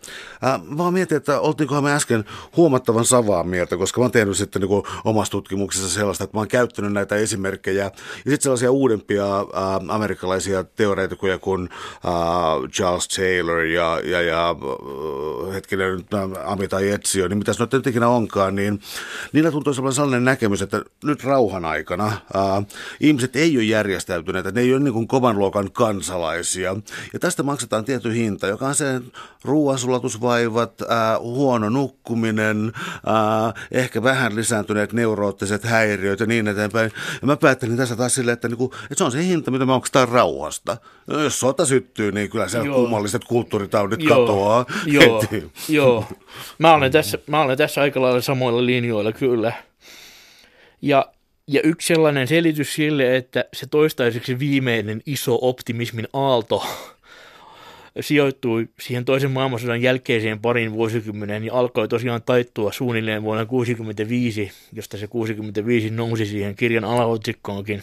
äh, mä mietin, että oltiinkohan me äsken huomattavan savaa mieltä, koska mä oon tehnyt sitten niin omassa tutkimuksessa sellaista, että mä oon käyttänyt näitä esimerkkejä ja sitten sellaisia uudempia äh, amerikkalaisia teoreetikoja kuin äh, Charles Taylor ja, ja, ja äh, hetkinen äh, Amitai Etsio, niin mitä se nyt ikinä onkaan, niin niillä tuntuu sellainen näkemys, että nyt rauhan aikana ää, ihmiset ei ole järjestäytyneet, ne ei ole niin kuin kovan luokan kansalaisia. Ja tästä maksetaan tietty hinta, joka on se ruoansulatusvaivat, ää, huono nukkuminen, ää, ehkä vähän lisääntyneet neuroottiset häiriöt ja niin eteenpäin. Ja mä päättelin tässä taas silleen, että, niin että se on se hinta, mitä me maksetaan rauhasta. Jos sota syttyy, niin kyllä siellä kummalliset kulttuuritaudit Joo. katoaa Joo. heti. Joo. Mä olen, tässä, mä olen tässä aika lailla samoilla linjoilla kyllä. Ja, ja yksi sellainen selitys sille, että se toistaiseksi viimeinen iso optimismin aalto sijoittui siihen toisen maailmansodan jälkeiseen parin vuosikymmeneen ja alkoi tosiaan taittua suunnilleen vuonna 1965, josta se 65 nousi siihen kirjan alaotsikkoonkin,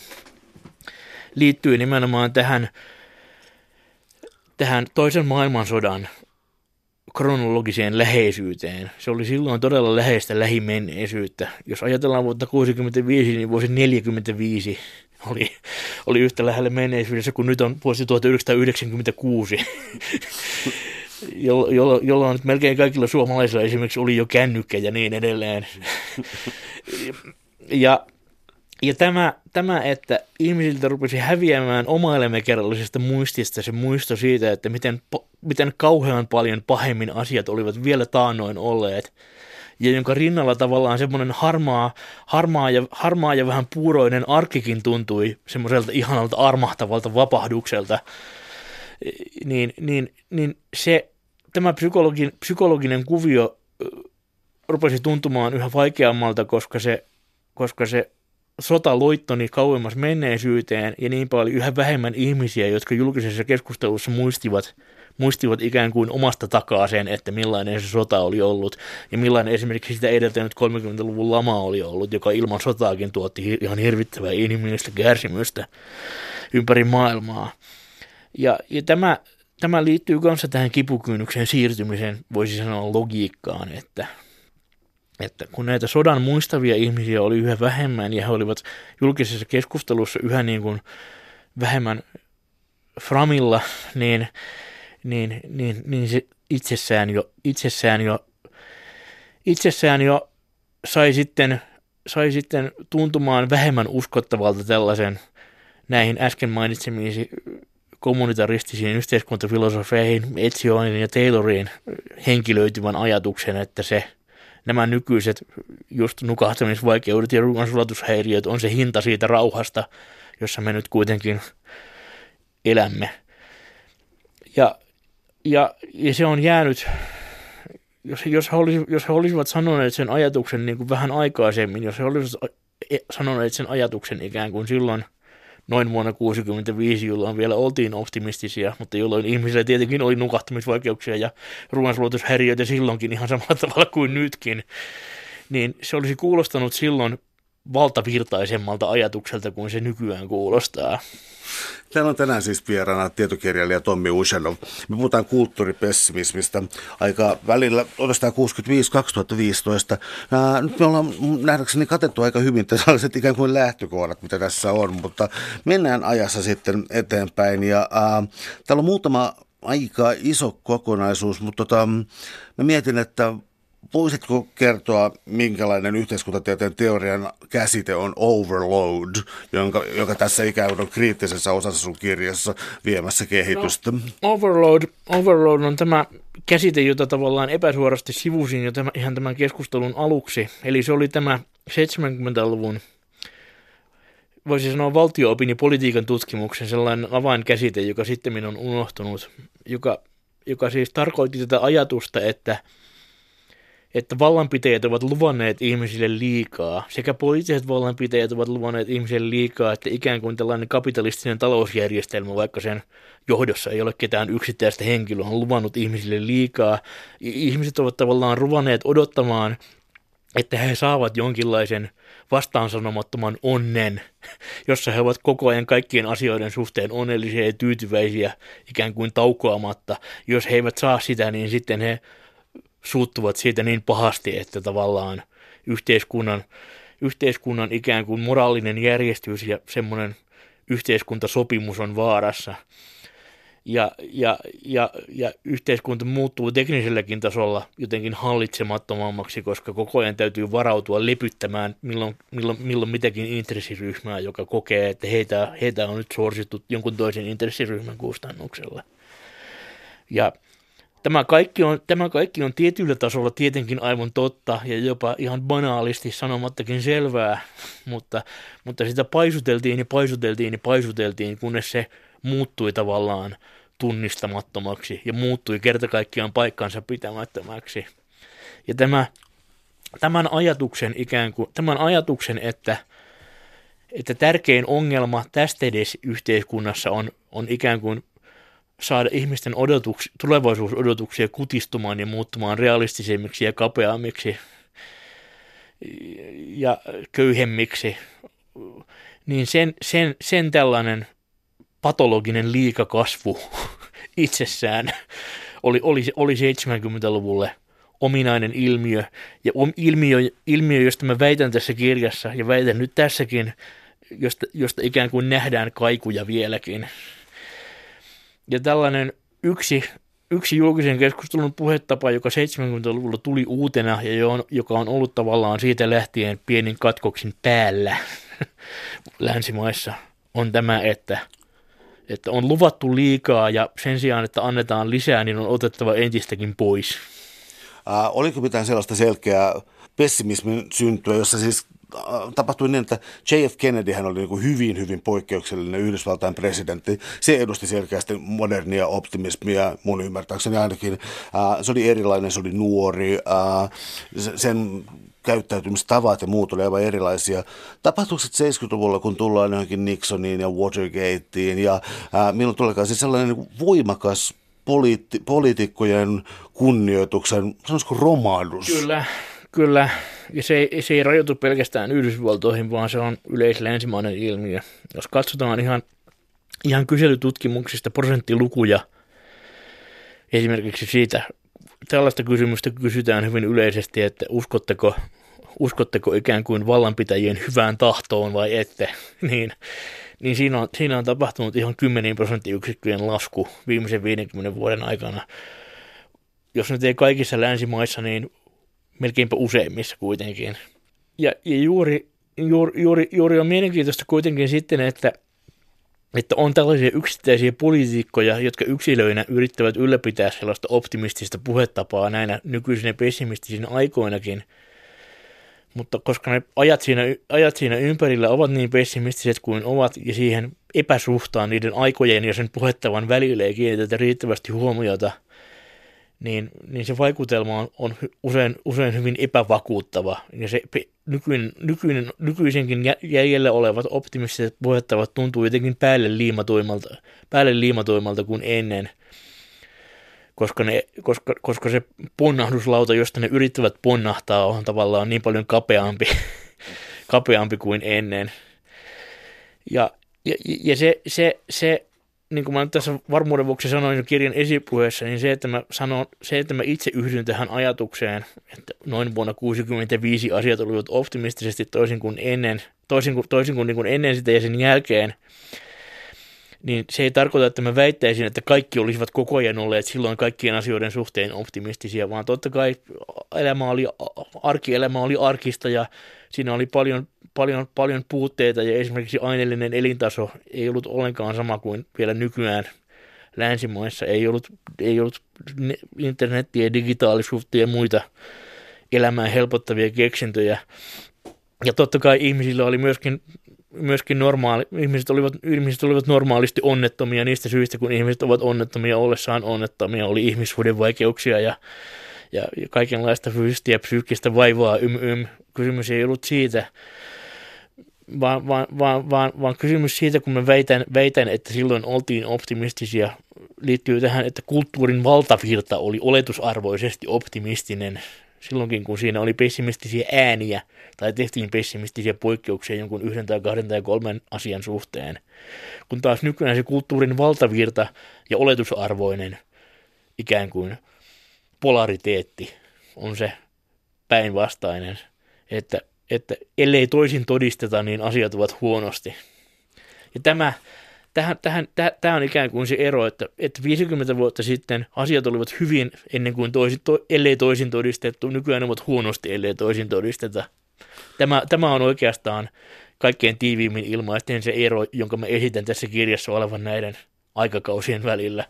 liittyy nimenomaan tähän, tähän toisen maailmansodan kronologiseen läheisyyteen. Se oli silloin todella läheistä lähimenneisyyttä. Jos ajatellaan vuotta 65, niin vuosi 45 oli, oli yhtä lähellä menneisyydessä kuin nyt on vuosi 1996, jolloin, jolloin nyt melkein kaikilla suomalaisilla esimerkiksi oli jo kännykkä ja niin edelleen. ja ja tämä, tämä, että ihmisiltä rupesi häviämään omaelemekerrallisesta muistista se muisto siitä, että miten, miten kauhean paljon pahemmin asiat olivat vielä taannoin olleet, ja jonka rinnalla tavallaan semmoinen harmaa, harmaa, ja, harmaa ja vähän puuroinen arkikin tuntui semmoiselta ihanalta armahtavalta vapahdukselta, niin, niin, niin se, tämä psykologin, psykologinen kuvio rupesi tuntumaan yhä vaikeammalta, koska se, koska se sota loittoni kauemmas menneisyyteen ja niin paljon yhä vähemmän ihmisiä, jotka julkisessa keskustelussa muistivat, muistivat ikään kuin omasta takaa sen, että millainen se sota oli ollut ja millainen esimerkiksi sitä edeltänyt 30-luvun lama oli ollut, joka ilman sotaakin tuotti ihan hirvittävää inhimillistä kärsimystä ympäri maailmaa. Ja, ja tämä, tämä liittyy kanssa tähän kipukynnyksen siirtymisen, voisi sanoa logiikkaan, että että kun näitä sodan muistavia ihmisiä oli yhä vähemmän ja he olivat julkisessa keskustelussa yhä niin kuin vähemmän framilla, niin, niin, niin, niin se itsessään jo, itsessään jo, itsessään jo sai sitten, sai sitten tuntumaan vähemmän uskottavalta tällaisen näihin äsken mainitsemiin kommunitaristisiin yhteiskuntafilosofeihin, Etsionin ja Tayloriin henkilöityvän ajatuksen, että se – nämä nykyiset just nukahtamisvaikeudet ja ruoansulatushäiriöt on se hinta siitä rauhasta, jossa me nyt kuitenkin elämme. Ja, ja, ja se on jäänyt, jos, jos, he olisi, jos he olisivat sanoneet sen ajatuksen niin kuin vähän aikaisemmin, jos he olisivat e, sanoneet sen ajatuksen ikään kuin silloin – noin vuonna 1965, jolloin vielä oltiin optimistisia, mutta jolloin ihmisillä tietenkin oli nukahtamisvaikeuksia ja ruoansulutushäiriöitä silloinkin ihan samalla tavalla kuin nytkin, niin se olisi kuulostanut silloin valtavirtaisemmalta ajatukselta kuin se nykyään kuulostaa. Täällä on tänään siis vieraana tietokirjailija Tommi Ushanov. Me puhutaan kulttuuripessimismistä aika välillä 1965-2015. Nyt me ollaan nähdäkseni katettu aika hyvin tällaiset ikään kuin lähtökohdat, mitä tässä on, mutta mennään ajassa sitten eteenpäin. Ja, ää, täällä on muutama aika iso kokonaisuus, mutta tota, mä mietin, että Voisitko kertoa, minkälainen yhteiskuntatieteen teorian käsite on overload, jonka, joka tässä ikään kuin on kriittisessä osassa sun kirjassa viemässä kehitystä? No, overload, overload on tämä käsite, jota tavallaan epäsuorasti sivusin jo tämä, ihan tämän keskustelun aluksi. Eli se oli tämä 70-luvun voisi sanoa valtio-opin ja politiikan tutkimuksen sellainen avainkäsite, joka sitten on unohtunut, joka, joka siis tarkoitti tätä ajatusta, että – että vallanpitäjät ovat luvanneet ihmisille liikaa. Sekä poliittiset vallanpitäjät ovat luvanneet ihmisille liikaa, että ikään kuin tällainen kapitalistinen talousjärjestelmä, vaikka sen johdossa ei ole ketään yksittäistä henkilöä, on luvannut ihmisille liikaa. Ihmiset ovat tavallaan ruvanneet odottamaan, että he saavat jonkinlaisen vastaansanomattoman onnen, jossa he ovat koko ajan kaikkien asioiden suhteen onnellisia ja tyytyväisiä ikään kuin taukoamatta. Jos he eivät saa sitä, niin sitten he suuttuvat siitä niin pahasti, että tavallaan yhteiskunnan, yhteiskunnan ikään kuin moraalinen järjestys ja semmoinen yhteiskuntasopimus on vaarassa. Ja, ja, ja, ja yhteiskunta muuttuu tekniselläkin tasolla jotenkin hallitsemattomammaksi, koska koko ajan täytyy varautua lepyttämään milloin, milloin, milloin mitäkin intressiryhmää, joka kokee, että heitä, heitä on nyt suorsittu jonkun toisen intressiryhmän kustannuksella. Ja Tämä kaikki, on, tämä kaikki on tietyllä tasolla tietenkin aivan totta ja jopa ihan banaalisti sanomattakin selvää, mutta, mutta sitä paisuteltiin ja paisuteltiin ja paisuteltiin, kunnes se muuttui tavallaan tunnistamattomaksi ja muuttui kerta kaikkiaan paikkansa pitämättömäksi. Ja tämä, tämän ajatuksen ikään kuin, tämän ajatuksen, että, että tärkein ongelma tästä edes yhteiskunnassa on, on ikään kuin saada ihmisten odotuks, tulevaisuusodotuksia kutistumaan ja muuttumaan realistisemmiksi ja kapeammiksi ja köyhemmiksi, niin sen, sen, sen tällainen patologinen liikakasvu itsessään oli, oli, oli 70-luvulle ominainen ilmiö. Ja ilmiö, ilmiö, josta mä väitän tässä kirjassa ja väitän nyt tässäkin, josta, josta ikään kuin nähdään kaikuja vieläkin. Ja tällainen yksi, yksi julkisen keskustelun puhetapa, joka 70-luvulla tuli uutena ja joka on ollut tavallaan siitä lähtien pienin katkoksin päällä länsimaissa, on tämä, että, että on luvattu liikaa ja sen sijaan, että annetaan lisää, niin on otettava entistäkin pois. Äh, oliko mitään sellaista selkeää pessimismin syntyä, jossa siis tapahtui niin, että JF Kennedy hän oli niin hyvin, hyvin poikkeuksellinen Yhdysvaltain presidentti. Se edusti selkeästi modernia optimismia mun ymmärtääkseni ainakin. Äh, se oli erilainen, se oli nuori. Sen käyttäytymistavat ja muut oli aivan erilaisia. Tapahtuiko 70-luvulla, kun tullaan johonkin Nixoniin ja Watergateen ja milloin tuleekaan siis sellainen voimakas poliitti, poliitikkojen kunnioituksen, sanoisiko romahdus? Kyllä, kyllä. Ja se, se ei rajoitu pelkästään Yhdysvaltoihin, vaan se on yleislänsimainen ilmiö. Jos katsotaan ihan, ihan kyselytutkimuksista prosenttilukuja, esimerkiksi siitä, tällaista kysymystä kysytään hyvin yleisesti, että uskotteko, uskotteko ikään kuin vallanpitäjien hyvään tahtoon vai ette, niin niin siinä on, siinä on tapahtunut ihan 10 prosenttiyksikköjen lasku viimeisen 50 vuoden aikana. Jos nyt ei kaikissa länsimaissa, niin melkeinpä useimmissa kuitenkin. Ja, ja juuri, juuri, juuri, juuri on mielenkiintoista kuitenkin sitten, että, että on tällaisia yksittäisiä poliitikkoja, jotka yksilöinä yrittävät ylläpitää sellaista optimistista puhetapaa näinä nykyisinä pessimistisinä aikoinakin – mutta koska ne ajat siinä, ajat siinä ympärillä ovat niin pessimistiset kuin ovat ja siihen epäsuhtaan niiden aikojen ja sen puhettavan välille ei kiinnitetä riittävästi huomiota, niin, niin se vaikutelma on, on usein, usein hyvin epävakuuttava. Ja se nykyinen, nykyinen, nykyisenkin jäljellä olevat optimistiset puhettavat tuntuu jotenkin päälle liimatuimalta, päälle liimatuimalta kuin ennen – koska, ne, koska, koska se ponnahduslauta, josta ne yrittävät ponnahtaa, on tavallaan niin paljon kapeampi, kapeampi kuin ennen. Ja, ja, ja se, se, se, niin kuin mä nyt tässä varmuuden vuoksi sanoin kirjan esipuheessa, niin se, että mä, sanon, se, että mä itse yhdyn tähän ajatukseen, että noin vuonna 1965 asiat olivat optimistisesti toisin kuin ennen, toisin kuin, toisin kuin, niin kuin ennen sitä ja sen jälkeen, niin se ei tarkoita, että mä väittäisin, että kaikki olisivat koko ajan olleet silloin kaikkien asioiden suhteen optimistisia, vaan totta kai elämä oli, arkielämä oli arkista ja siinä oli paljon, paljon, paljon puutteita ja esimerkiksi aineellinen elintaso ei ollut ollenkaan sama kuin vielä nykyään länsimaissa. Ei ollut, ei ollut internettiä, digitaalisuutta ja muita elämää helpottavia keksintöjä. Ja totta kai ihmisillä oli myöskin myöskin normaali, ihmiset olivat, ihmiset olivat normaalisti onnettomia niistä syistä, kun ihmiset ovat onnettomia ollessaan onnettomia, oli ihmissuuden vaikeuksia ja, ja, ja kaikenlaista fyysistä ja psyykkistä vaivaa, ym, ym. kysymys ei ollut siitä, vaan, vaan, vaan, vaan, vaan kysymys siitä, kun mä väitän, väitän, että silloin oltiin optimistisia, liittyy tähän, että kulttuurin valtavirta oli oletusarvoisesti optimistinen silloinkin, kun siinä oli pessimistisiä ääniä tai tehtiin pessimistisiä poikkeuksia jonkun yhden tai kahden tai kolmen asian suhteen. Kun taas nykyään se kulttuurin valtavirta ja oletusarvoinen ikään kuin polariteetti on se päinvastainen, että, että ellei toisin todisteta, niin asiat ovat huonosti. Ja tämä tähän, tähän, tämä on ikään kuin se ero, että, että 50 vuotta sitten asiat olivat hyvin ennen kuin toisin, to, ellei toisin todistettu, nykyään ovat huonosti, ellei toisin todisteta. Tämä, tämä on oikeastaan kaikkein tiiviimmin ilmaisten se ero, jonka mä esitän tässä kirjassa olevan näiden aikakausien välillä.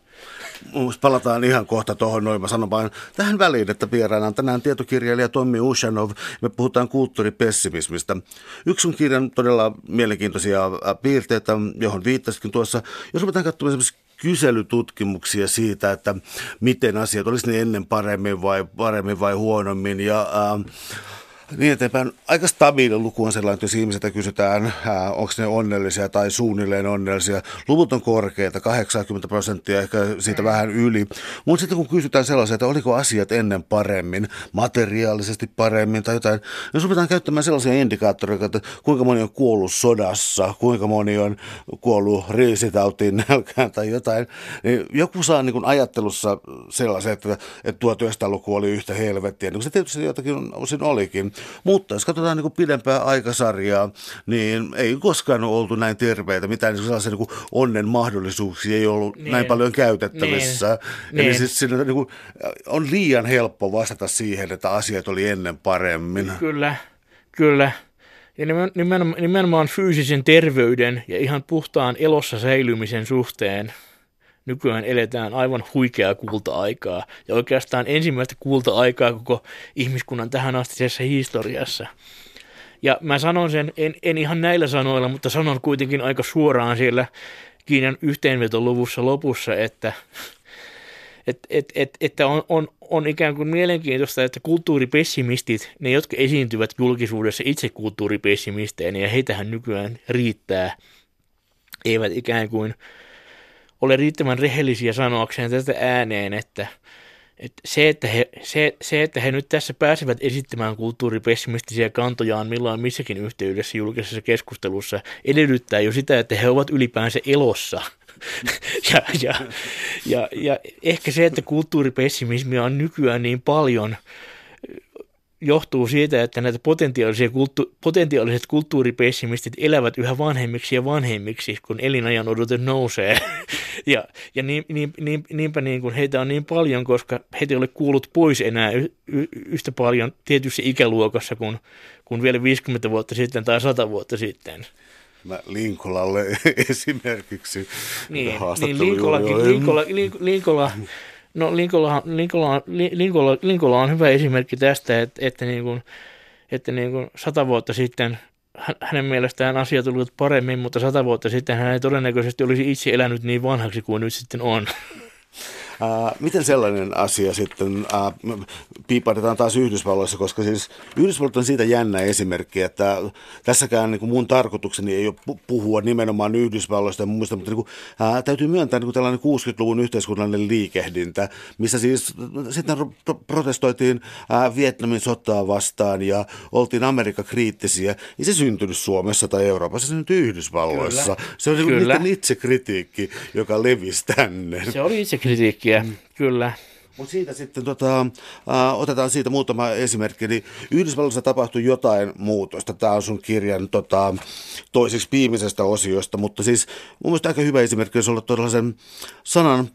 Palataan ihan kohta tuohon noin. Mä sanon vain tähän väliin, että vieraana on tänään tietokirjailija Tommi Ushanov. Me puhutaan kulttuuripessimismistä. Yksi on kirjan todella mielenkiintoisia äh, piirteitä, johon viittasitkin tuossa. Jos ruvetaan katsomaan esimerkiksi kyselytutkimuksia siitä, että miten asiat olisi ne ennen paremmin vai paremmin vai huonommin. Ja, äh, niin eteenpäin. Aika stabiili luku on sellainen, että jos ihmisiltä kysytään, ää, onko ne onnellisia tai suunnilleen onnellisia. Luvut on korkeita, 80 prosenttia, ehkä siitä mm. vähän yli. Mutta sitten kun kysytään sellaisia, että oliko asiat ennen paremmin, materiaalisesti paremmin tai jotain, jos ruvetaan käyttämään sellaisia indikaattoreita, että kuinka moni on kuollut sodassa, kuinka moni on kuollut riisitautiin nälkään tai jotain, niin joku saa niin kuin ajattelussa sellaisen, että, että 1900-luku oli yhtä helvettiä, niin se tietysti jotakin osin olikin. Mutta jos katsotaan niin kuin pidempää aikasarjaa, niin ei koskaan ole oltu näin terveitä. Mitään niin sellaisia niin kuin onnen mahdollisuuksia ei ollut niin. näin paljon käytettävissä. Niin. Eli niin. siis siinä, niin kuin, on liian helppo vastata siihen, että asiat oli ennen paremmin. Kyllä, kyllä. Ja nimenomaan, nimenomaan fyysisen terveyden ja ihan puhtaan elossa säilymisen suhteen nykyään eletään aivan huikeaa kulta-aikaa. Ja oikeastaan ensimmäistä kulta-aikaa koko ihmiskunnan tähän astisessa historiassa. Ja mä sanon sen, en, en ihan näillä sanoilla, mutta sanon kuitenkin aika suoraan siellä Kiinan yhteenvetoluvussa lopussa, että, et, et, et, että on, on, on ikään kuin mielenkiintoista, että kulttuuripessimistit, ne jotka esiintyvät julkisuudessa itse kulttuuripessimisteinä, ja heitähän nykyään riittää, eivät ikään kuin ole riittävän rehellisiä sanoakseen tätä ääneen, että, että se, että he, se, se, että he nyt tässä pääsevät esittämään kulttuuripessimistisiä kantojaan milloin missäkin yhteydessä julkisessa keskustelussa, edellyttää jo sitä, että he ovat ylipäänsä elossa. ja, ja, ja, ja ehkä se, että kulttuuripessimismia on nykyään niin paljon – johtuu siitä, että näitä potentiaalisia kulttu- potentiaaliset kulttuuripessimistit elävät yhä vanhemmiksi ja vanhemmiksi, kun elinajan odote nousee. ja ja niin, niin, niin, niinpä niin kuin heitä on niin paljon, koska heitä ei ole kuullut pois enää y- y- yhtä paljon tietyssä ikäluokassa kuin, kuin vielä 50 vuotta sitten tai 100 vuotta sitten. Mä Linkolalle esimerkiksi. Niin, niin Linkolakin, Linkola, Linkola, No Linkola, on hyvä esimerkki tästä, että, että, niin kuin, että niin kuin sata vuotta sitten hänen mielestään asiat olivat paremmin, mutta sata vuotta sitten hän ei todennäköisesti olisi itse elänyt niin vanhaksi kuin nyt sitten on. Ää, miten sellainen asia sitten ää, taas Yhdysvalloissa, koska siis Yhdysvallat on siitä jännä esimerkki, että tässäkään niin kuin mun tarkoitukseni ei ole puhua nimenomaan Yhdysvalloista ja muista, mutta niin kuin, ää, täytyy myöntää niin kuin tällainen 60-luvun yhteiskunnallinen liikehdintä, missä siis sitten protestoitiin ää, Vietnamin sotaa vastaan ja oltiin Amerikka kriittisiä, niin se syntynyt Suomessa tai Euroopassa, se syntyi Yhdysvalloissa. Kyllä. Se oli niin niiden itsekritiikki, joka levisi tänne. Se oli itsekritiikki hetkiä, mm. kyllä. Mutta siitä sitten tota, äh, otetaan siitä muutama esimerkki. Eli Yhdysvalloissa tapahtui jotain muutosta. Tämä on sun kirjan tota, toiseksi viimeisestä osiosta, mutta siis mun mielestä aika hyvä esimerkki olisi olla todella sen sanan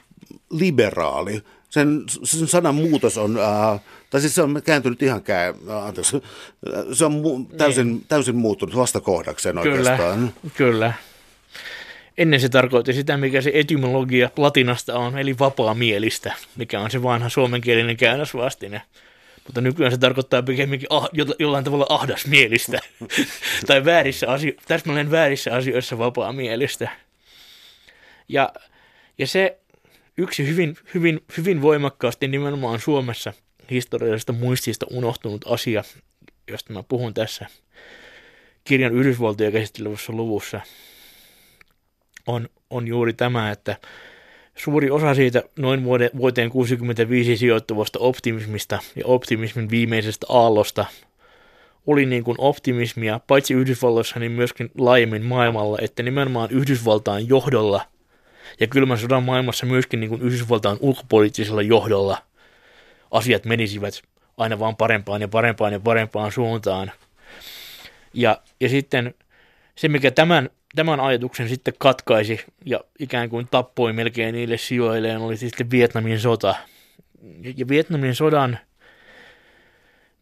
liberaali. Sen, sen sanan muutos on, äh, tai siis se on kääntynyt ihan käy, anteeksi, se on mu- täysin, niin. täysin muuttunut vastakohdakseen oikeastaan. Kyllä, kyllä. Ennen se tarkoitti sitä, mikä se etymologia latinasta on, eli vapaa-mielistä, mikä on se vanha suomenkielinen käännösvastine. Mutta nykyään se tarkoittaa pikemminkin ah, jollain tavalla ahdasmielistä tai väärissä asio- täsmälleen väärissä asioissa vapaa-mielistä. Ja, ja se yksi hyvin, hyvin, hyvin voimakkaasti nimenomaan Suomessa historiallisesta muistista unohtunut asia, josta mä puhun tässä kirjan Yhdysvaltoja käsittelevässä luvussa – on, on juuri tämä, että suuri osa siitä noin vuoteen 65 sijoittuvasta optimismista ja optimismin viimeisestä aallosta oli niin kuin optimismia, paitsi Yhdysvalloissa, niin myöskin laajemmin maailmalla, että nimenomaan Yhdysvaltain johdolla ja kylmän sodan maailmassa myöskin niin kuin Yhdysvaltain ulkopoliittisella johdolla asiat menisivät aina vaan parempaan ja parempaan ja parempaan suuntaan. Ja, ja sitten se, mikä tämän tämän ajatuksen sitten katkaisi ja ikään kuin tappoi melkein niille sijoilleen, oli sitten Vietnamin sota. Ja Vietnamin sodan,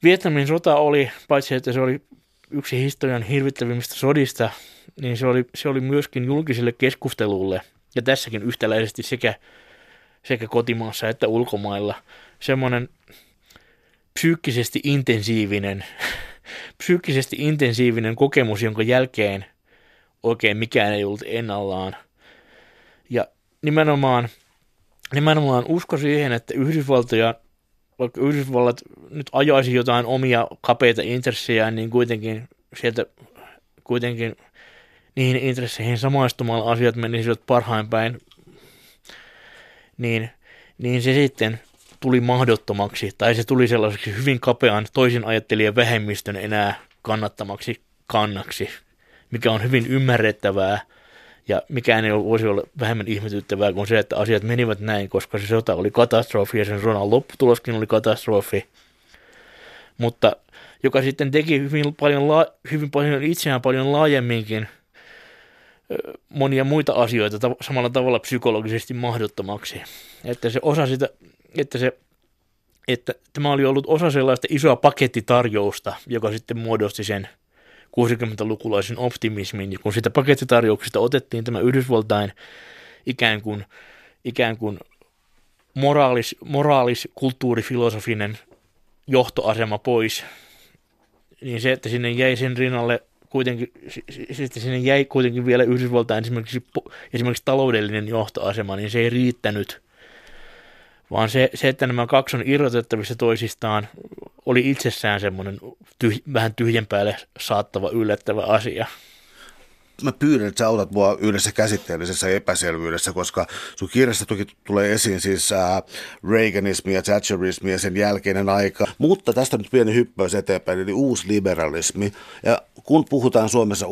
Vietnamin sota oli, paitsi että se oli yksi historian hirvittävimmistä sodista, niin se oli, se oli myöskin julkiselle keskustelulle, ja tässäkin yhtäläisesti sekä, sekä kotimaassa että ulkomailla, semmoinen psyykkisesti intensiivinen, psyykkisesti intensiivinen kokemus, jonka jälkeen – oikein mikään ei ollut ennallaan. Ja nimenomaan, nimenomaan usko siihen, että Yhdysvaltoja, vaikka Yhdysvallat nyt ajaisi jotain omia kapeita intressejä, niin kuitenkin sieltä kuitenkin niihin intresseihin samaistumalla asiat menisivät parhain päin, niin, niin se sitten tuli mahdottomaksi, tai se tuli sellaiseksi hyvin kapean toisin ajattelijan vähemmistön enää kannattamaksi kannaksi mikä on hyvin ymmärrettävää ja mikään ei voisi olla vähemmän ihmetyttävää kuin se, että asiat menivät näin, koska se sota oli katastrofi ja sen sodan lopputuloskin oli katastrofi. mutta joka sitten teki hyvin paljon, hyvin paljon itseään paljon laajemminkin monia muita asioita samalla tavalla psykologisesti mahdottomaksi. Että se osa sitä, että se että tämä oli ollut osa sellaista isoa pakettitarjousta, joka sitten muodosti sen 60-lukulaisen optimismin, ja kun sitä pakettitarjouksesta otettiin tämä Yhdysvaltain ikään kuin, ikään kuin moraalis, moraalis kulttuurifilosofinen johtoasema pois, niin se, että sinne jäi sen rinnalle kuitenkin, sitten sinne jäi kuitenkin vielä Yhdysvaltain esimerkiksi, esimerkiksi taloudellinen johtoasema, niin se ei riittänyt, vaan se, se, että nämä kaksi on irrotettavissa toisistaan, oli itsessään semmoinen tyh, vähän tyhjän päälle saattava yllättävä asia mä pyydän, että sä autat mua yhdessä käsitteellisessä epäselvyydessä, koska sun kirjassa toki tulee esiin siis äh, Reaganismi ja Thatcherismi ja sen jälkeinen aika. Mutta tästä nyt pieni hyppäys eteenpäin, eli uusliberalismi. Ja kun puhutaan Suomessa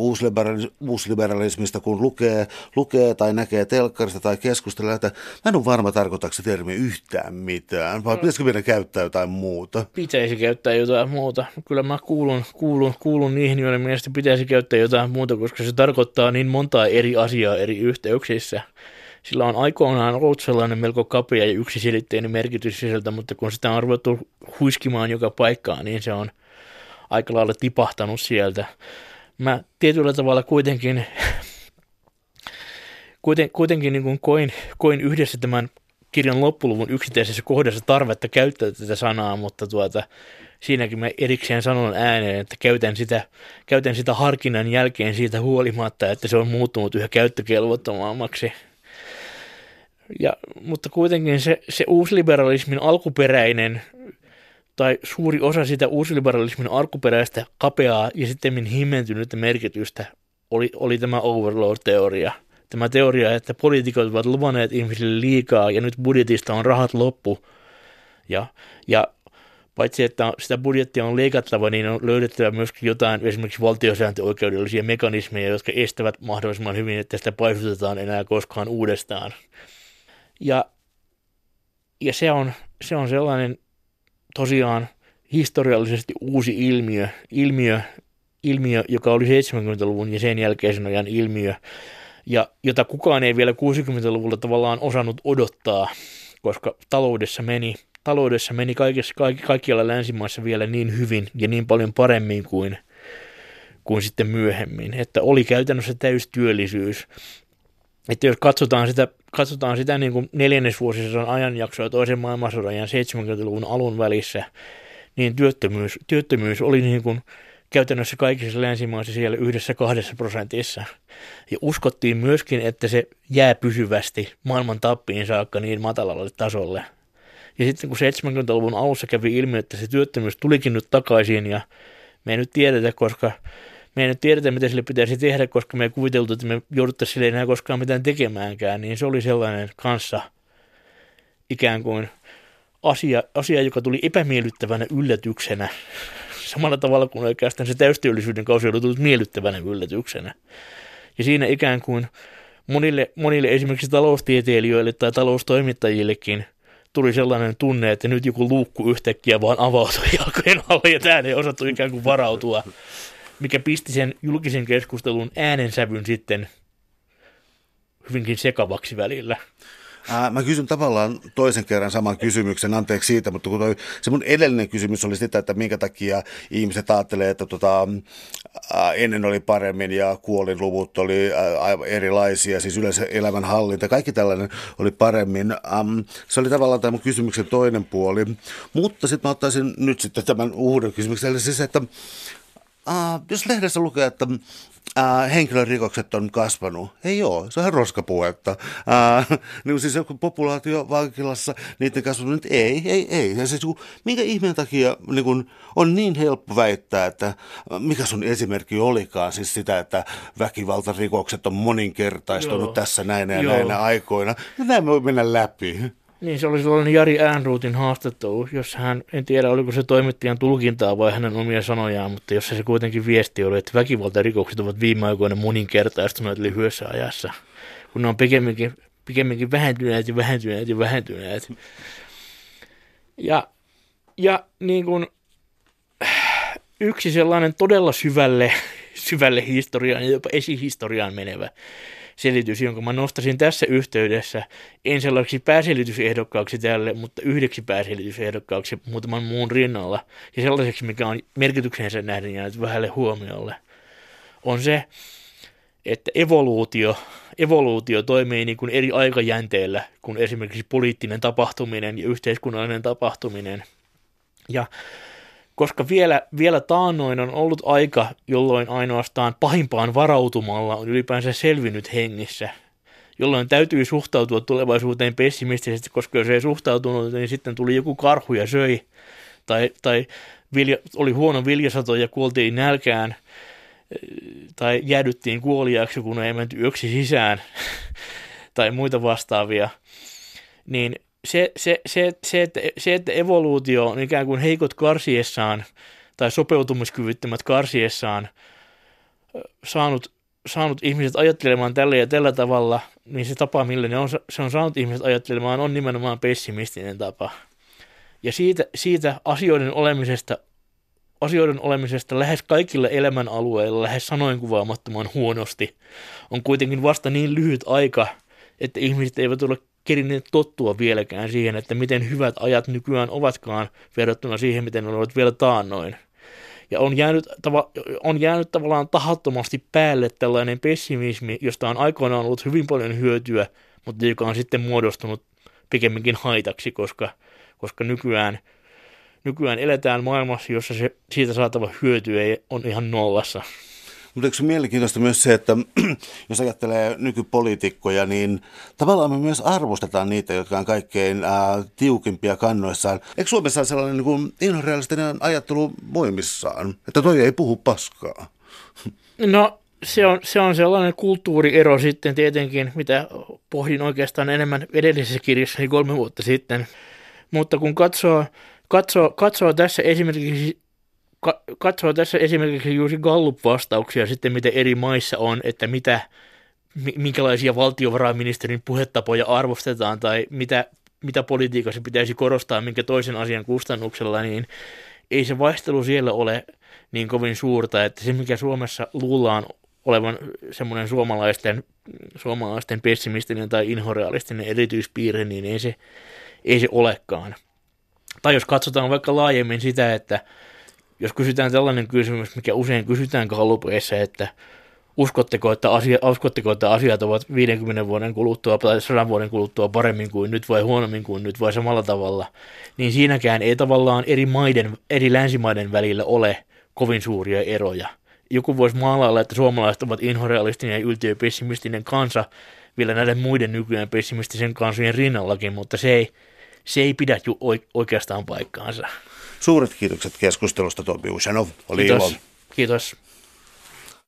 uusliberalismista, kun lukee, lukee tai näkee telkkarista tai keskustelee, että mä en ole varma tarkoittaako se termi yhtään mitään, vai mm. pitäisikö meidän käyttää jotain muuta? Pitäisi käyttää jotain muuta. Kyllä mä kuulun, kuulun, kuulun niihin, joiden mielestä pitäisi käyttää jotain muuta, koska se tarkoittaa niin montaa eri asiaa eri yhteyksissä. Sillä on aikoinaan ollut sellainen melko kapea ja yksiselitteinen merkitys sisältä, mutta kun sitä on ruvettu huiskimaan joka paikkaan, niin se on – aika lailla tipahtanut sieltä. Mä tietyllä tavalla kuitenkin, kuiten, kuitenkin niin kuin koin, koin yhdessä tämän kirjan loppuluvun yksittäisessä kohdassa tarvetta käyttää tätä sanaa, mutta tuota, siinäkin mä erikseen sanon ääneen, että käytän sitä, käytän sitä harkinnan jälkeen siitä huolimatta, että se on muuttunut yhä käyttökelvottomammaksi. Ja, mutta kuitenkin se, se uusliberalismin alkuperäinen tai suuri osa sitä uusliberalismin alkuperäistä kapeaa ja sitten himmentynyttä merkitystä oli, oli tämä overload-teoria. Tämä teoria, että poliitikot ovat luvanneet ihmisille liikaa ja nyt budjetista on rahat loppu. Ja, ja paitsi että sitä budjettia on leikattava, niin on löydettävä myöskin jotain esimerkiksi valtiosääntöoikeudellisia mekanismeja, jotka estävät mahdollisimman hyvin, että sitä paisutetaan enää koskaan uudestaan. Ja, ja se, on, se on sellainen tosiaan historiallisesti uusi ilmiö, ilmiö, ilmiö, joka oli 70-luvun ja sen jälkeisen ajan ilmiö, ja jota kukaan ei vielä 60-luvulla tavallaan osannut odottaa, koska taloudessa meni, taloudessa meni kaikessa, kaikki, kaikkialla länsimaissa vielä niin hyvin ja niin paljon paremmin kuin, kuin sitten myöhemmin, että oli käytännössä täystyöllisyys. Että jos katsotaan sitä katsotaan sitä niin kuin neljännesvuosisadan ajanjaksoa toisen maailmansodan ja 70-luvun alun välissä, niin työttömyys, työttömyys oli niin kuin käytännössä kaikissa länsimaissa siellä yhdessä kahdessa prosentissa. Ja uskottiin myöskin, että se jää pysyvästi maailman tappiin saakka niin matalalle tasolle. Ja sitten kun 70-luvun alussa kävi ilmi, että se työttömyys tulikin nyt takaisin ja me ei nyt tiedetä, koska me ei nyt tiedetä, mitä sille pitäisi tehdä, koska me ei kuviteltu, että me jouduttaisiin sille enää koskaan mitään tekemäänkään, niin se oli sellainen kanssa ikään kuin asia, asia joka tuli epämiellyttävänä yllätyksenä, samalla tavalla kuin oikeastaan se täystyöllisyyden kausi oli tullut miellyttävänä yllätyksenä. Ja siinä ikään kuin monille, monille esimerkiksi taloustieteilijöille tai taloustoimittajillekin tuli sellainen tunne, että nyt joku luukku yhtäkkiä vaan avautui jalkojen alle ja tähän ei osattu ikään kuin varautua mikä pisti sen julkisen keskustelun äänensävyn sitten hyvinkin sekavaksi välillä. Ää, mä kysyn tavallaan toisen kerran saman kysymyksen, anteeksi siitä, mutta kun toi, se mun edellinen kysymys oli sitä, että minkä takia ihmiset ajattelee, että tota, ää, ennen oli paremmin ja kuolinluvut oli ää, erilaisia, siis yleensä elämänhallinta, kaikki tällainen oli paremmin. Äm, se oli tavallaan tämä mun kysymyksen toinen puoli, mutta sitten mä ottaisin nyt sitten tämän uuden kysymyksen, eli siis, että äh, jos lehdessä lukee, että äh, henkilörikokset on kasvanut, ei ole, se on ihan roskapuetta. Äh, niin siis joku populaatio vankilassa, niiden kasvanut, ei, ei, ei. Ja siis, minkä ihmeen takia niin kun, on niin helppo väittää, että mikä sun esimerkki olikaan, siis sitä, että väkivaltarikokset on moninkertaistunut Joo. tässä näinä ja Joo. näinä aikoina. Ja näin voi mennä läpi. Niin, se oli sellainen Jari Äänruutin haastattelu, jossa hän, en tiedä oliko se toimittajan tulkintaa vai hänen omia sanojaan, mutta jossa se kuitenkin viesti oli, että väkivaltarikokset ovat viime aikoina moninkertaistuneet lyhyessä ajassa, kun ne on pikemminkin, pikemminkin vähentyneet ja vähentyneet ja vähentyneet. Ja, ja niin kuin, yksi sellainen todella syvälle, syvälle historiaan ja jopa esihistoriaan menevä selitys, jonka mä nostasin tässä yhteydessä en sellaiseksi pääselitysehdokkaaksi tälle, mutta yhdeksi pääselitysehdokkaaksi muutaman muun rinnalla ja sellaiseksi, mikä on merkityksensä nähden jäänyt vähälle huomiolle, on se, että evoluutio, evoluutio toimii niin kuin eri aikajänteellä kuin esimerkiksi poliittinen tapahtuminen ja yhteiskunnallinen tapahtuminen. Ja koska vielä, vielä taannoin on ollut aika, jolloin ainoastaan pahimpaan varautumalla on ylipäänsä selvinnyt hengissä, jolloin täytyy suhtautua tulevaisuuteen pessimistisesti, koska jos ei suhtautunut, niin sitten tuli joku karhu ja söi, tai, tai vilja, oli huono viljasato ja kuoltiin nälkään, tai jäädyttiin kuoliaksi, kun ei menty yöksi sisään, tai muita vastaavia, niin se, se, se, se, että, se, että evoluutio on ikään kuin heikot karsiessaan tai sopeutumiskyvyttömät karsiessaan saanut, saanut ihmiset ajattelemaan tällä ja tällä tavalla, niin se tapa, millä ne on, se on saanut ihmiset ajattelemaan, on nimenomaan pessimistinen tapa. Ja siitä, siitä asioiden olemisesta asioiden olemisesta lähes kaikilla elämänalueilla lähes sanoin kuvaamattoman huonosti on kuitenkin vasta niin lyhyt aika, että ihmiset eivät ole kerineet tottua vieläkään siihen, että miten hyvät ajat nykyään ovatkaan verrattuna siihen, miten ne olivat vielä taannoin. Ja on jäänyt, tava, on jäänyt tavallaan tahattomasti päälle tällainen pessimismi, josta on aikoinaan ollut hyvin paljon hyötyä, mutta joka on sitten muodostunut pikemminkin haitaksi, koska, koska nykyään, nykyään eletään maailmassa, jossa se, siitä saatava hyöty ei, on ihan nollassa. Mutta eikö mielenkiintoista myös se, että jos ajattelee nykypoliitikkoja, niin tavallaan me myös arvostetaan niitä, jotka on kaikkein ää, tiukimpia kannoissaan. Eikö Suomessa ole sellainen niin inhorealistinen ajattelu voimissaan, että toi ei puhu paskaa? No se on, se on sellainen kulttuuriero sitten tietenkin, mitä pohdin oikeastaan enemmän edellisessä kirjassani kolme vuotta sitten. Mutta kun katsoo, katsoo, katsoo tässä esimerkiksi katsoo tässä esimerkiksi juuri Gallup-vastauksia sitten, miten eri maissa on, että mitä, minkälaisia valtiovarainministerin puhetapoja arvostetaan tai mitä, mitä politiikassa pitäisi korostaa minkä toisen asian kustannuksella, niin ei se vaihtelu siellä ole niin kovin suurta, että se mikä Suomessa luullaan olevan semmoinen suomalaisten, suomalaisten pessimistinen tai inhorealistinen erityispiirre, niin ei se, ei se olekaan. Tai jos katsotaan vaikka laajemmin sitä, että jos kysytään tällainen kysymys, mikä usein kysytään kallupeissa, että uskotteko että, asia, uskotteko, että asiat ovat 50 vuoden kuluttua tai 100 vuoden kuluttua paremmin kuin nyt vai huonommin kuin nyt vai samalla tavalla, niin siinäkään ei tavallaan eri maiden, eri länsimaiden välillä ole kovin suuria eroja. Joku voisi maalailla, että suomalaiset ovat inhorealistinen ja yltiöpessimistinen kansa vielä näiden muiden nykyään pessimistisen kansojen rinnallakin, mutta se ei, se ei pidä ju oikeastaan paikkaansa. Suuret kiitokset keskustelusta, Tobi Ushanov. Oli Kiitos. ilo. Kiitos.